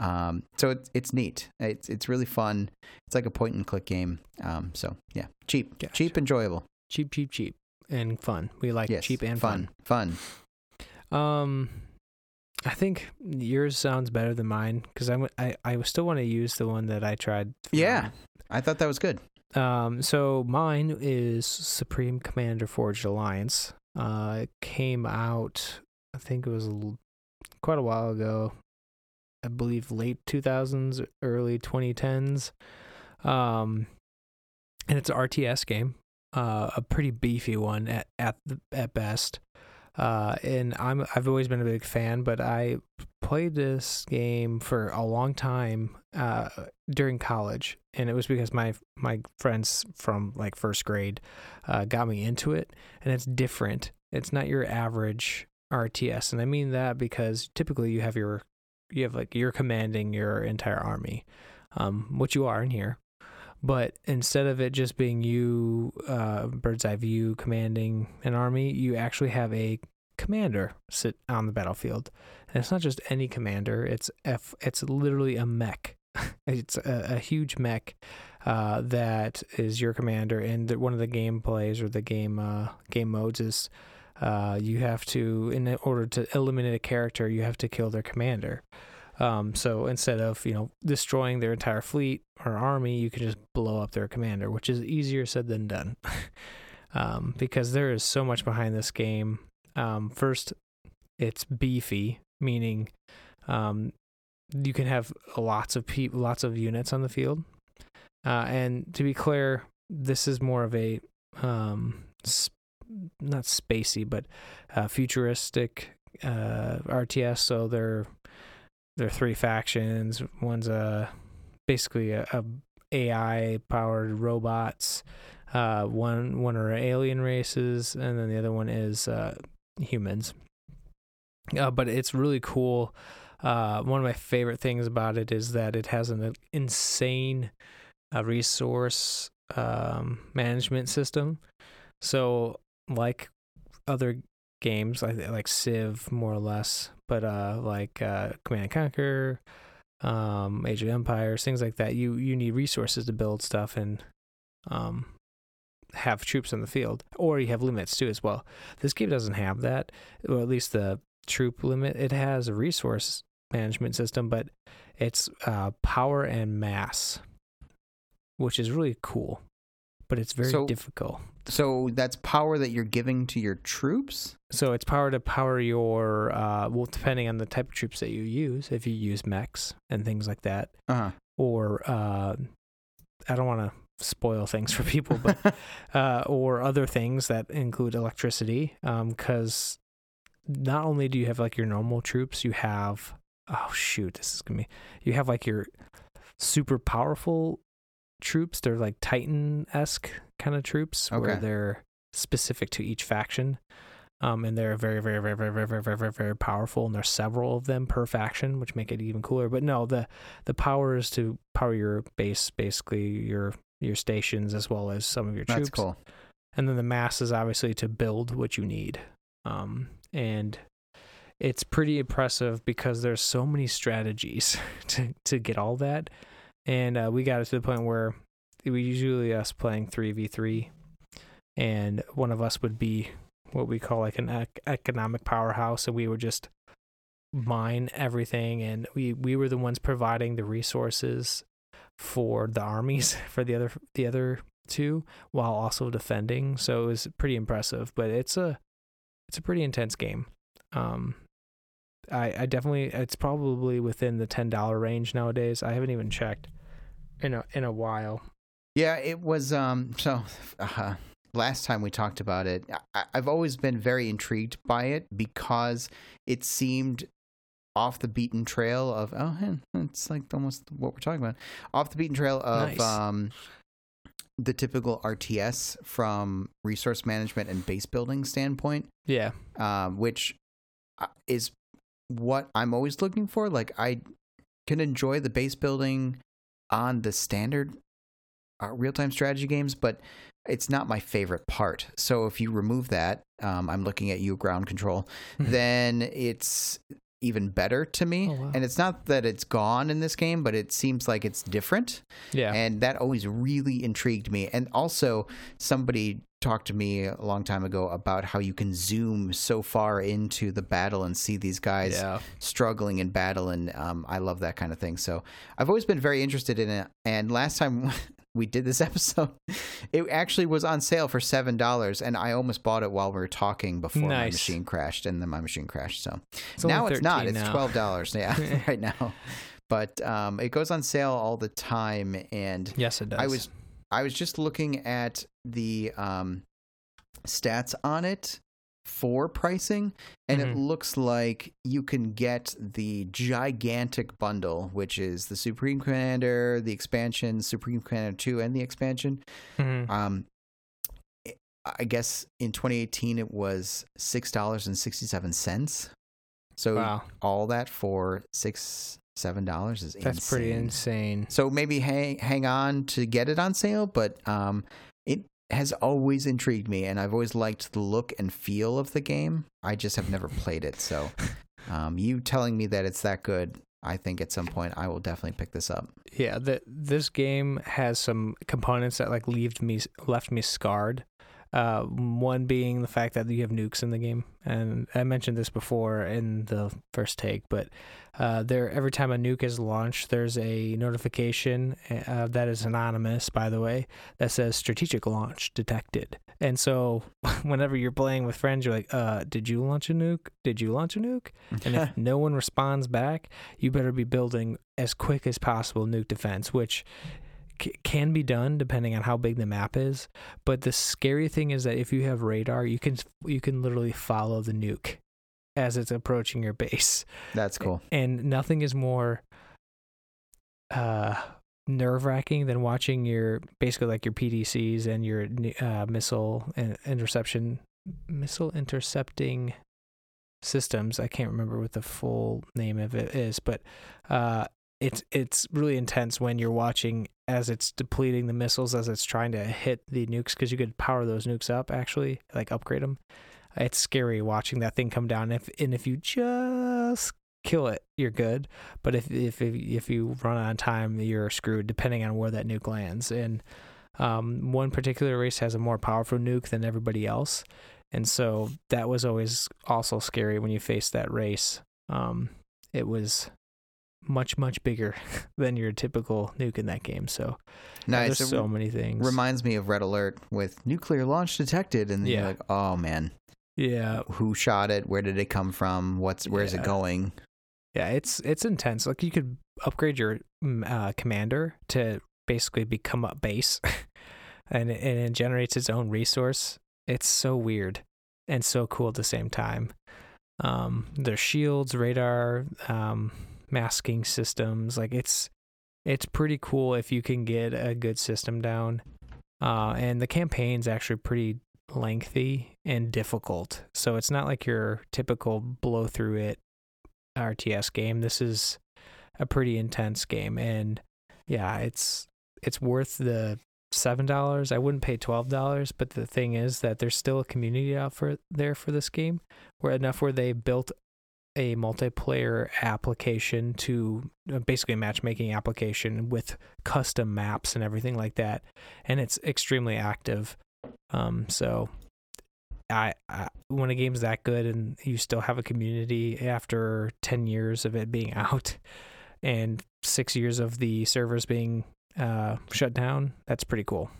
Um, so it's it's neat. It's it's really fun. It's like a point and click game. Um, so yeah, cheap, Gotcha. cheap, enjoyable. Cheap, cheap, cheap, and fun. We like yes, cheap and fun, fun. fun. Um, I think yours sounds better than mine because I, I I still want to use the one that I tried. Yeah, I thought that was good. Um, so mine is Supreme Commander Forged Alliance. Uh, it came out, I think it was a l- quite a while ago. I believe late 2000s, early 2010s. Um, and it's an RTS game, uh, a pretty beefy one at at the, at best. Uh, and I'm I've always been a big fan, but I played this game for a long time uh, during college, and it was because my my friends from like first grade uh, got me into it, and it's different. It's not your average RTS, and I mean that because typically you have your you have like you're commanding your entire army, um, which you are in here. But instead of it just being you, uh, bird's eye view commanding an army, you actually have a commander sit on the battlefield. And it's not just any commander; it's F. It's literally a mech. it's a, a huge mech uh, that is your commander. And one of the gameplays or the game uh, game modes is uh, you have to, in order to eliminate a character, you have to kill their commander. Um, so instead of you know destroying their entire fleet or army, you can just blow up their commander, which is easier said than done, um, because there is so much behind this game. Um, first, it's beefy, meaning um, you can have lots of pe- lots of units on the field, uh, and to be clear, this is more of a um, not spacey, but uh, futuristic uh, RTS. So they're there are three factions. One's a basically a, a AI powered robots. Uh, one one are alien races, and then the other one is uh, humans. Uh, but it's really cool. Uh, one of my favorite things about it is that it has an insane uh, resource um, management system. So, like other games, like like Civ, more or less, but uh, like uh, Command and Conquer, um, Age of Empires, things like that. You you need resources to build stuff and um, have troops on the field, or you have limits too as well. This game doesn't have that, or at least the troop limit. It has a resource management system, but it's uh, power and mass, which is really cool, but it's very So- difficult. So that's power that you're giving to your troops. So it's power to power your uh well depending on the type of troops that you use, if you use mechs and things like that. Uh huh. Or uh I don't want to spoil things for people, but uh or other things that include electricity. Um cuz not only do you have like your normal troops, you have oh shoot, this is going to be you have like your super powerful troops. They're like Titan esque kind of troops where they're specific to each faction. Um, and they're very, very, very, very, very, very, very, very, very powerful. And there's several of them per faction, which make it even cooler. But no, the the power is to power your base, basically your your stations as well as some of your troops. That's cool. And then the mass is obviously to build what you need. Um, and it's pretty impressive because there's so many strategies to to get all that. And uh, we got it to the point where we usually us playing three v three, and one of us would be what we call like an ec- economic powerhouse, and we would just mine everything, and we we were the ones providing the resources for the armies for the other the other two while also defending. So it was pretty impressive, but it's a it's a pretty intense game. Um, I I definitely it's probably within the ten dollar range nowadays. I haven't even checked in a in a while. Yeah, it was. Um, so uh, last time we talked about it, I, I've always been very intrigued by it because it seemed off the beaten trail of oh, it's like almost what we're talking about, off the beaten trail of Nice. um, the typical RTS from resource management and base building standpoint. Yeah, um, which uh, is what I'm always looking for. Like I can enjoy the base building on the standard uh, real-time strategy games, but it's not my favorite part. So if you remove that, um, I'm looking at you, ground control, then it's even better to me. Oh, wow. And it's not that it's gone in this game, but it seems like it's different yeah, and that always really intrigued me and also somebody talked to me a long time ago about how you can zoom so far into the battle and see these guys yeah. struggling in battle and um, i love that kind of thing so i've always been very interested in it and last time we did this episode it actually was on sale for seven dollars and i almost bought it while we were talking before my machine crashed and then my machine crashed so It's now it's not 13 it's twelve dollars yeah right now but um, it goes on sale all the time and Yes, it does. I was I was just looking at the um, stats on it for pricing, and it Mhm. looks like you can get the gigantic bundle, which is the Supreme Commander, the expansion, Supreme Commander Two, and the expansion. Mhm. Um, I guess in 2018 it was six dollars and sixty seven cents. So Wow, all that for six seven dollars is that's pretty insane. insane. So maybe hang hang on to get it on sale, but um, it has always intrigued me, and I've always liked the look and feel of the game. I just have never played it, so um, you telling me that it's that good, I think at some point I will definitely pick this up. Yeah, the, this game has some components that like left me left me scarred. Uh, one being the fact that you have nukes in the game, and I mentioned this before in the first take, but uh, there every time a nuke is launched, there's a notification uh, that is anonymous, by the way, that says strategic launch detected. And so, whenever you're playing with friends, you're like, uh, "Did you launch a nuke? Did you launch a nuke?" And if no one responds back, you better be building as quick as possible nuke defense, which c- can be done depending on how big the map is. But the scary thing is that if you have radar, you can you can literally follow the nuke as it's approaching your base, That's cool. and nothing is more uh nerve wracking than watching your basically like your PDCs and your uh, missile in- interception missile intercepting systems. I can't remember what the full name of it is, but uh, it's it's really intense when you're watching as it's depleting the missiles as it's trying to hit the nukes because you could power those nukes up actually, like upgrade them. It's scary watching that thing come down. If and if you just kill it, you're good. But if if if, you run out of time, you're screwed. Depending on where that nuke lands. And um, one particular race has a more powerful nuke than everybody else, and so that was always also scary when you faced that race. Um, it was much much bigger than your typical nuke in that game. So Nice. there's It so many things. reminds me of Red Alert with nuclear launch detected, and Yeah. you're like, oh man, yeah, who shot it? Where did it come from? What's where's Yeah. it going? Yeah, it's it's intense. Like you could upgrade your mm, uh, commander to basically become a base, and it, and it generates its own resource. It's so weird and so cool at the same time. Um, there's shields, radar, um, masking systems. Like it's it's pretty cool if you can get a good system down. Uh, and the campaign's actually pretty lengthy and difficult. So it's not like your typical blow through it RTS game. This is a pretty intense game and yeah, it's it's worth the seven dollars. I wouldn't pay twelve dollars, but the thing is that there's still a community out for there for this game, where enough where they built a multiplayer application to uh, basically a matchmaking application with custom maps and everything like that, and it's extremely active. Um, so I, I when a game's that good and you still have a community after ten years of it being out, and six years of the servers being uh, shut down, that's pretty cool.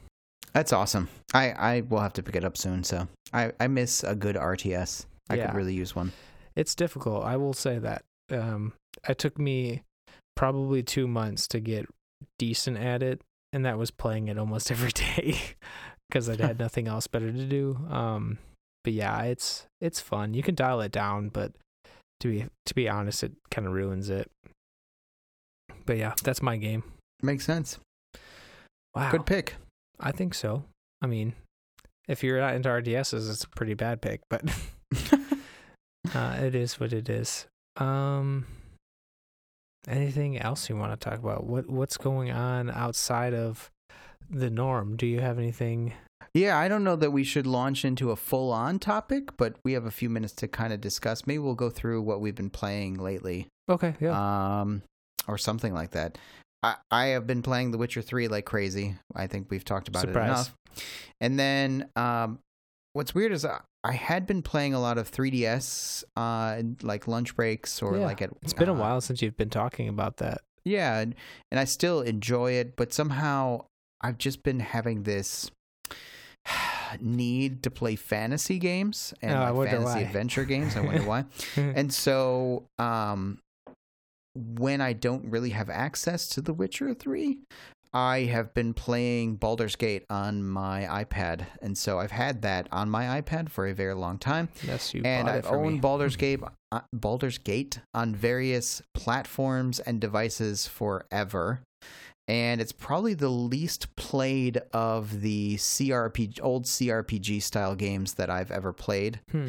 That's awesome. I, I will have to pick it up soon. So I, I miss a good RTS. I Yeah. could really use one. It's difficult. I will say that. Um, it took me probably two months to get decent at it, and that was playing it almost every day because I'd had nothing else better to do. Um, but yeah, it's it's fun. You can dial it down, but to be to be honest, it kind of ruins it. But yeah, that's my game. Makes sense. Wow, Good pick. I think so. I mean, if you're not into RTSs, it's a pretty bad pick, but uh, it is what it is. Um, anything else you want to talk about? What what's going on outside of the norm? Do you have anything? Yeah, I don't know that we should launch into a full on topic, but we have a few minutes to kind of discuss. Maybe we'll go through what we've been playing lately. Okay, yeah, Um or something like that. I, I have been playing The Witcher 3 like crazy. I think we've talked about it Surprise. enough. And then um what's weird is I, I had been playing a lot of 3DS uh like lunch breaks or Yeah, like at it's been a uh, while since you've been talking about that. Yeah, and, and I still enjoy it, but somehow I've just been having this need to play fantasy games and Oh, like fantasy why. adventure games. I wonder why. and so, um, when I don't really have access to The Witcher 3, I have been playing Baldur's Gate on my iPad. And so I've had that on my iPad for a very long time yes, you and I've for owned me. Baldur's Gate, uh, Baldur's Gate on various platforms and devices forever. And it's probably the least played of the CRPG, old CRPG style games that I've ever played. Hmm.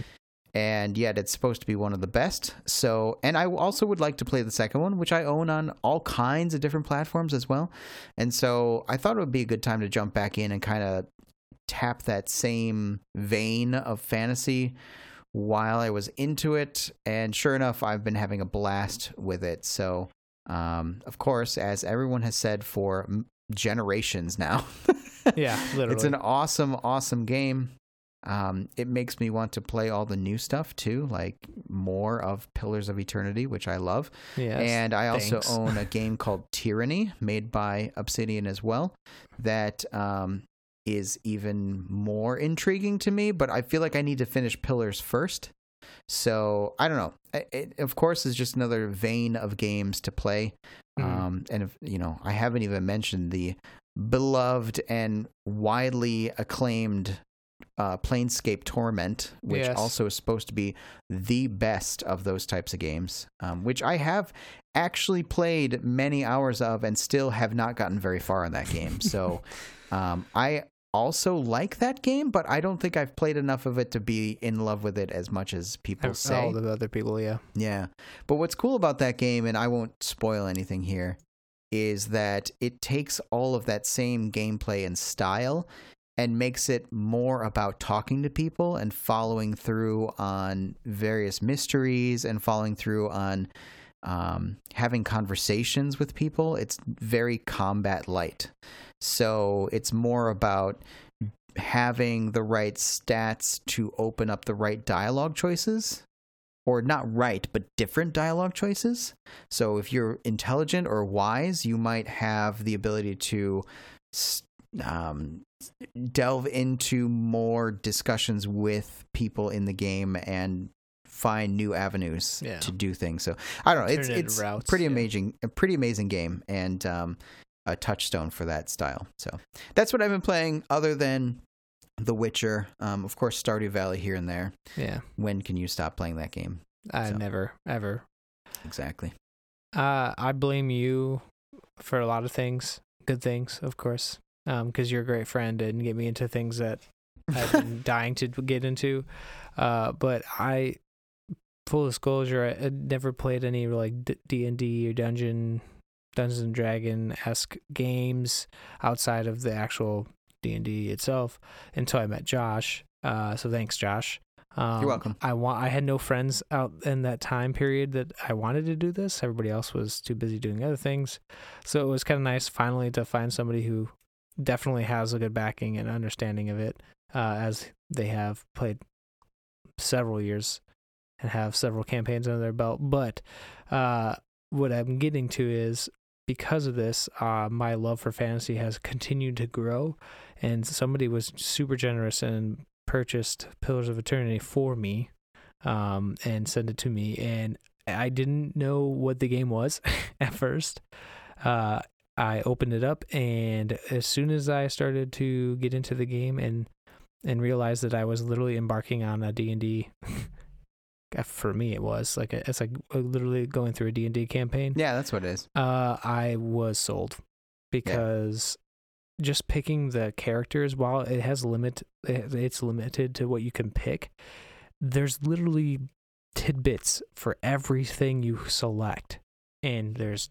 And yet it's supposed to be one of the best. So, and I also would like to play the second one, which I own on all kinds of different platforms as well. And so I thought it would be a good time to jump back in and kind of tap that same vein of fantasy while I was into it. And sure enough, I've been having a blast with it. So, um, of course, as everyone has said for generations now, Yeah, literally. it's an awesome, awesome game. Um, it makes me want to play all the new stuff too, like more of Pillars of Eternity, which I love. Yes, and I also own a game called Tyranny, made by Obsidian as well, that um, is even more intriguing to me. But I feel like I need to finish Pillars first. So I don't know. It, it, of course, is just another vein of games to play. Mhm. Um, and if you know, I haven't even mentioned the beloved and widely acclaimed uh, Planescape Torment, which Yes. also is supposed to be the best of those types of games, um, which I have actually played many hours of and still have not gotten very far in that game. So um, I also like that game, but I don't think I've played enough of it to be in love with it as much as people say. all the other people. Yeah, Yeah. But what's cool about that game, and I won't spoil anything here, is that it takes all of that same gameplay and style and makes it more about talking to people and following through on various mysteries and following through on um, having conversations with people. It's very combat light. So it's more about having the right stats to open up the right dialogue choices or not right, but different dialogue choices. So if you're intelligent or wise, you might have the ability to um, delve into more discussions with people in the game and find new avenues Yeah. to do things. So I don't know. It's Turn it into it's routes, pretty yeah. amazing, a pretty amazing game, and um, a touchstone for that style. So that's what I've been playing. Other than The Witcher, um, of course, Stardew Valley here and there yeah. when can you stop playing that game? I So. never ever. Exactly. Uh, I blame you for a lot of things, good things, of course, because you're a great friend and get me into things that I've been dying to get into. Uh, but I, full disclosure, I, I never played any like D and D or Dungeon Dungeons and Dragon esque games outside of the actual D and D itself until I met Josh. Uh, so thanks, Josh. Um, You're welcome. I want. I had no friends out in that time period that I wanted to do this. Everybody else was too busy doing other things, so it was kind of nice finally to find somebody who definitely has a good backing and understanding of it, uh, as they have played several years and have several campaigns under their belt. But uh, what I'm getting to is because of this, uh, my love for fantasy has continued to grow, and somebody was super generous and purchased Pillars of Eternity for me, um, and sent it to me, and I didn't know what the game was at first. Uh, I opened it up, and as soon as I started to get into the game and and realized that I was literally embarking on a D and D. For me, it was like a, it's like literally going through a D and D campaign. Yeah, that's what it is. Uh, I was sold because just picking the characters, while it has limit, it's limited to what you can pick. There's literally tidbits for everything you select, and there's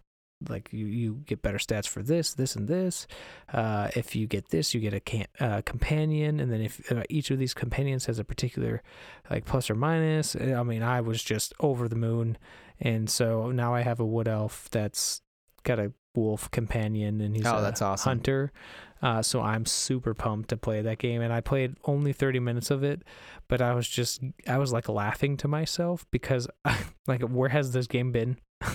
like you, you get better stats for this, this, and this. Uh, if you get this, you get a can- uh, companion, and then if uh, each of these companions has a particular like plus or minus. I mean, I was just over the moon, and so now I have a wood elf that's got a wolf companion, and he's Oh, a that's awesome. hunter. Uh, so I'm super pumped to play that game, and I played only 30 minutes of it, but I was just I was like laughing to myself because like where has this game been?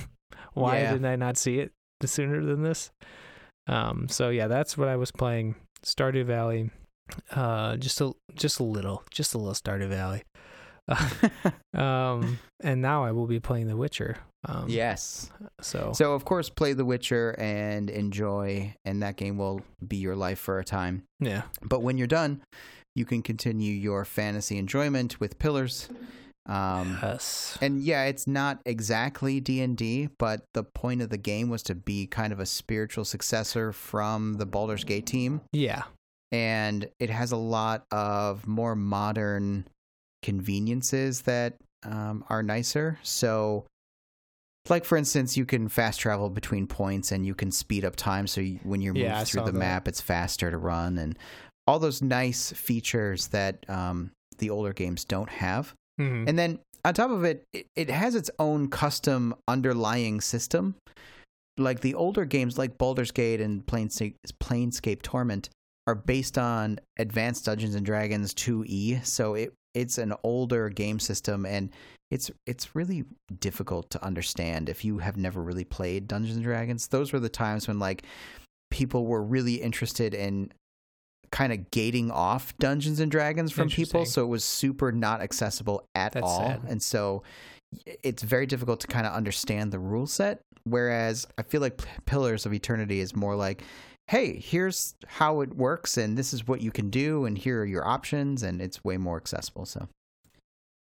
Why Yeah. didn't I not see it sooner than this? Um, so yeah, that's what I was playing. Stardew Valley, uh, just a just a little, just a little Stardew Valley. um, and now I will be playing The Witcher. Um, yes. So, So of course, play The Witcher and enjoy, and that game will be your life for a time. yeah, But when you're done, you can continue your fantasy enjoyment with Pillars. Um, yes, and yeah, it's not exactly D and D, but the point of the game was to be kind of a spiritual successor from the Baldur's Gate team, yeah, and it has a lot of more modern conveniences that um, are nicer. So, like for instance, you can fast travel between points, and you can speed up time. So you, when you're moving Yeah, through the that. map, it's faster to run, and all those nice features that um, the older games don't have. Mhm. And then on top of it, it, it has its own custom underlying system. Like the older games, like Baldur's Gate and Planescape, Planescape Torment, are based on Advanced Dungeons and Dragons 2e. So it it's an older game system, and it's it's really difficult to understand if you have never really played Dungeons and Dragons. Those were the times when like people were really interested in kind of gating off Dungeons and Dragons from people, so it was super not accessible at That's all. sad. And so it's very difficult to kind of understand the rule set. Whereas I feel like P- Pillars of Eternity is more like, hey, here's how it works, and this is what you can do, and here are your options, and it's way more accessible. So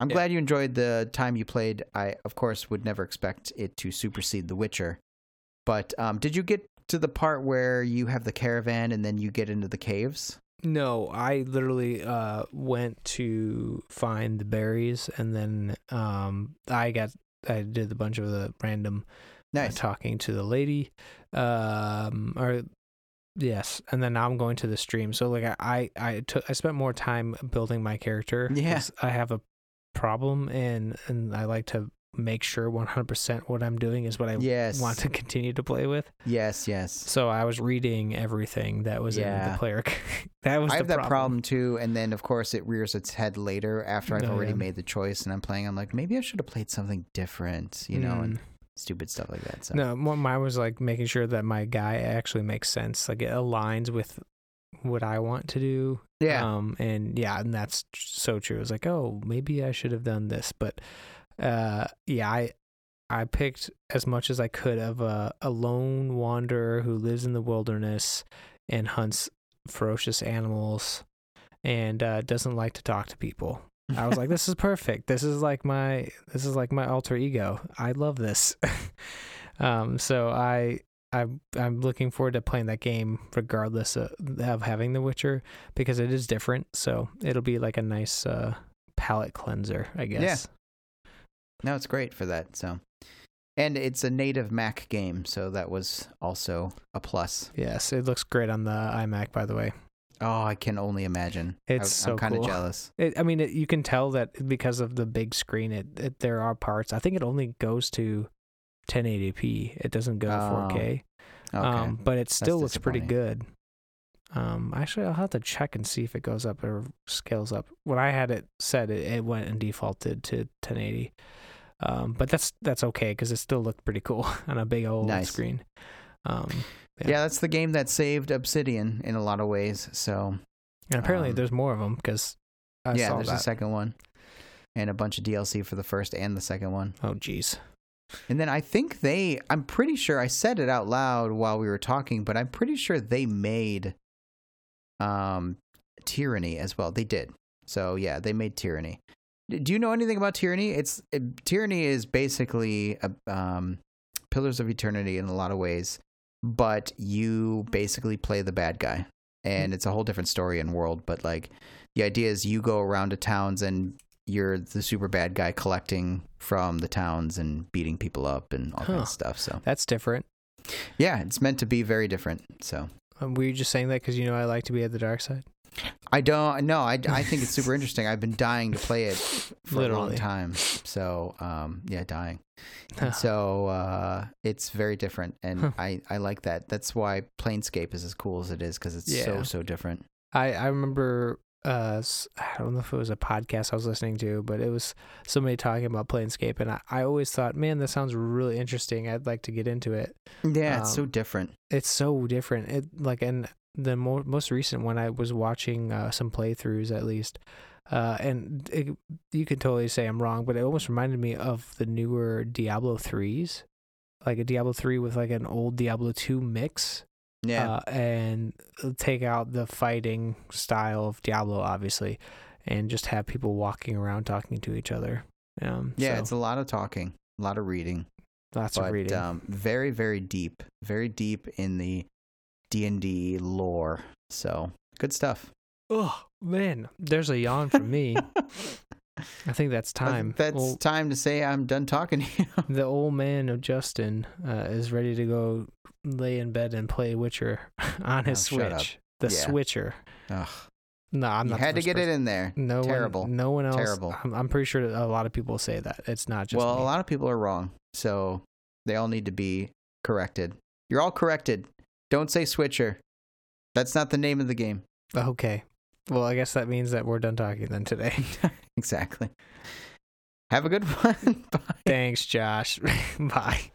I'm Yeah. glad you enjoyed the time you played. I, of course, would never expect it to supersede The Witcher. But um, did you get to the part where you have the caravan and then you get into the caves? No, I literally uh went to find the berries and then um I got I did a bunch of the random uh, talking to the lady um or yes and then now I'm going to the stream so like I I I took I spent more time building my character Yeah. 'cause I have a problem and and I like to make sure 100% what I'm doing is what I Yes. want to continue to play with Yes, yes. so I was reading everything that was in the player that was I the have that problem too, and then of course it rears its head later after I've Oh, already yeah. made the choice and I'm playing. I'm like, maybe I should have played something different, you know, and Mm. stupid stuff like that. So No, mine was like making sure that my guy actually makes sense, like it aligns with what I want to do. yeah, Um, and yeah, and that's so true. It's like, oh, maybe I should have done this, but uh, yeah, I I picked as much as I could of a a lone wanderer who lives in the wilderness and hunts ferocious animals and uh, doesn't like to talk to people. I was like, this is perfect. This is like my this is like my alter ego. I love this. um, so I I'm I'm looking forward to playing that game regardless of, of having The Witcher because it is different. So it'll be like a nice uh, palate cleanser, I guess. No, it's great for that. So, and it's a native Mac game, so that was also a plus. Yes, it looks great on the iMac, by the way. Oh, I can only imagine. It's I, so I'm kind of cool. jealous. It, I mean, it, you can tell that because of the big screen, it, it there are parts. I think it only goes to 1080p. It doesn't go Oh, 4K. Okay. Um, but it still looks pretty good. Um, actually, I'll have to check and see if it goes up or scales up. When I had it set, it, it went and defaulted to 1080. Um, but that's that's okay because it still looked pretty cool on a big old Nice. screen. Um, yeah. yeah. that's the game that saved Obsidian in a lot of ways. So and apparently um, there's more of them because yeah, saw there's a second one, and a bunch of DLC for the first and the second one. oh, jeez. And then I think they, I'm pretty sure I said it out loud while we were talking, but I'm pretty sure they made um Tyranny as well. They did. So yeah, they made Tyranny. Do you know anything about Tyranny? It's it, Tyranny is basically a, um Pillars of Eternity in a lot of ways, but you basically play the bad guy. And it's a whole different story and world, but like the idea is you go around to towns and you're the super bad guy collecting from the towns and beating people up and all Huh. of stuff. So That's different. yeah, it's meant to be very different. So Um, were you just saying that because you know I like to be at the dark side? I don't no, I, I think it's super interesting. I've been dying to play it for a long time. So um yeah, dying. And so uh it's very different and Huh. I I like that. That's why Planescape is as cool as it is cuz it's so so different. I I remember uh I don't know if it was a podcast I was listening to, but it was somebody talking about Planescape, and I, I always thought, man, that sounds really interesting. I'd like to get into it. Yeah, it's so Um, different. It's so different. It like and the mo- most recent one I was watching uh, some playthroughs at least. Uh, and it, you can totally say I'm wrong, but it almost reminded me of the newer Diablo threes, like a Diablo three with like an old Diablo two mix Yeah. uh, and take out the fighting style of Diablo, obviously, and just have people walking around talking to each other. Um, yeah, so it's a lot of talking, a lot of reading. lots but of reading. um, very very deep, very deep in the D and D lore. So good stuff. oh man, there's a yawn from me. I think that's think time. That's Well, time to say I'm done talking to you. the old man of Justin uh, is ready to go lay in bed and play Witcher on his Oh. Switch. The Yeah. Switcher. Ugh, No, I'm you not. You had to get it in there. No Terrible. One, no one else. Terrible. I'm, I'm pretty sure a lot of people say that. It's not just well, me. a lot of people are wrong, so they all need to be corrected. You're all corrected. Don't say switcher. That's not the name of the game. Okay. Well, I guess that means that we're done talking then today. exactly. Have a good one. Bye. Thanks, Josh. Bye.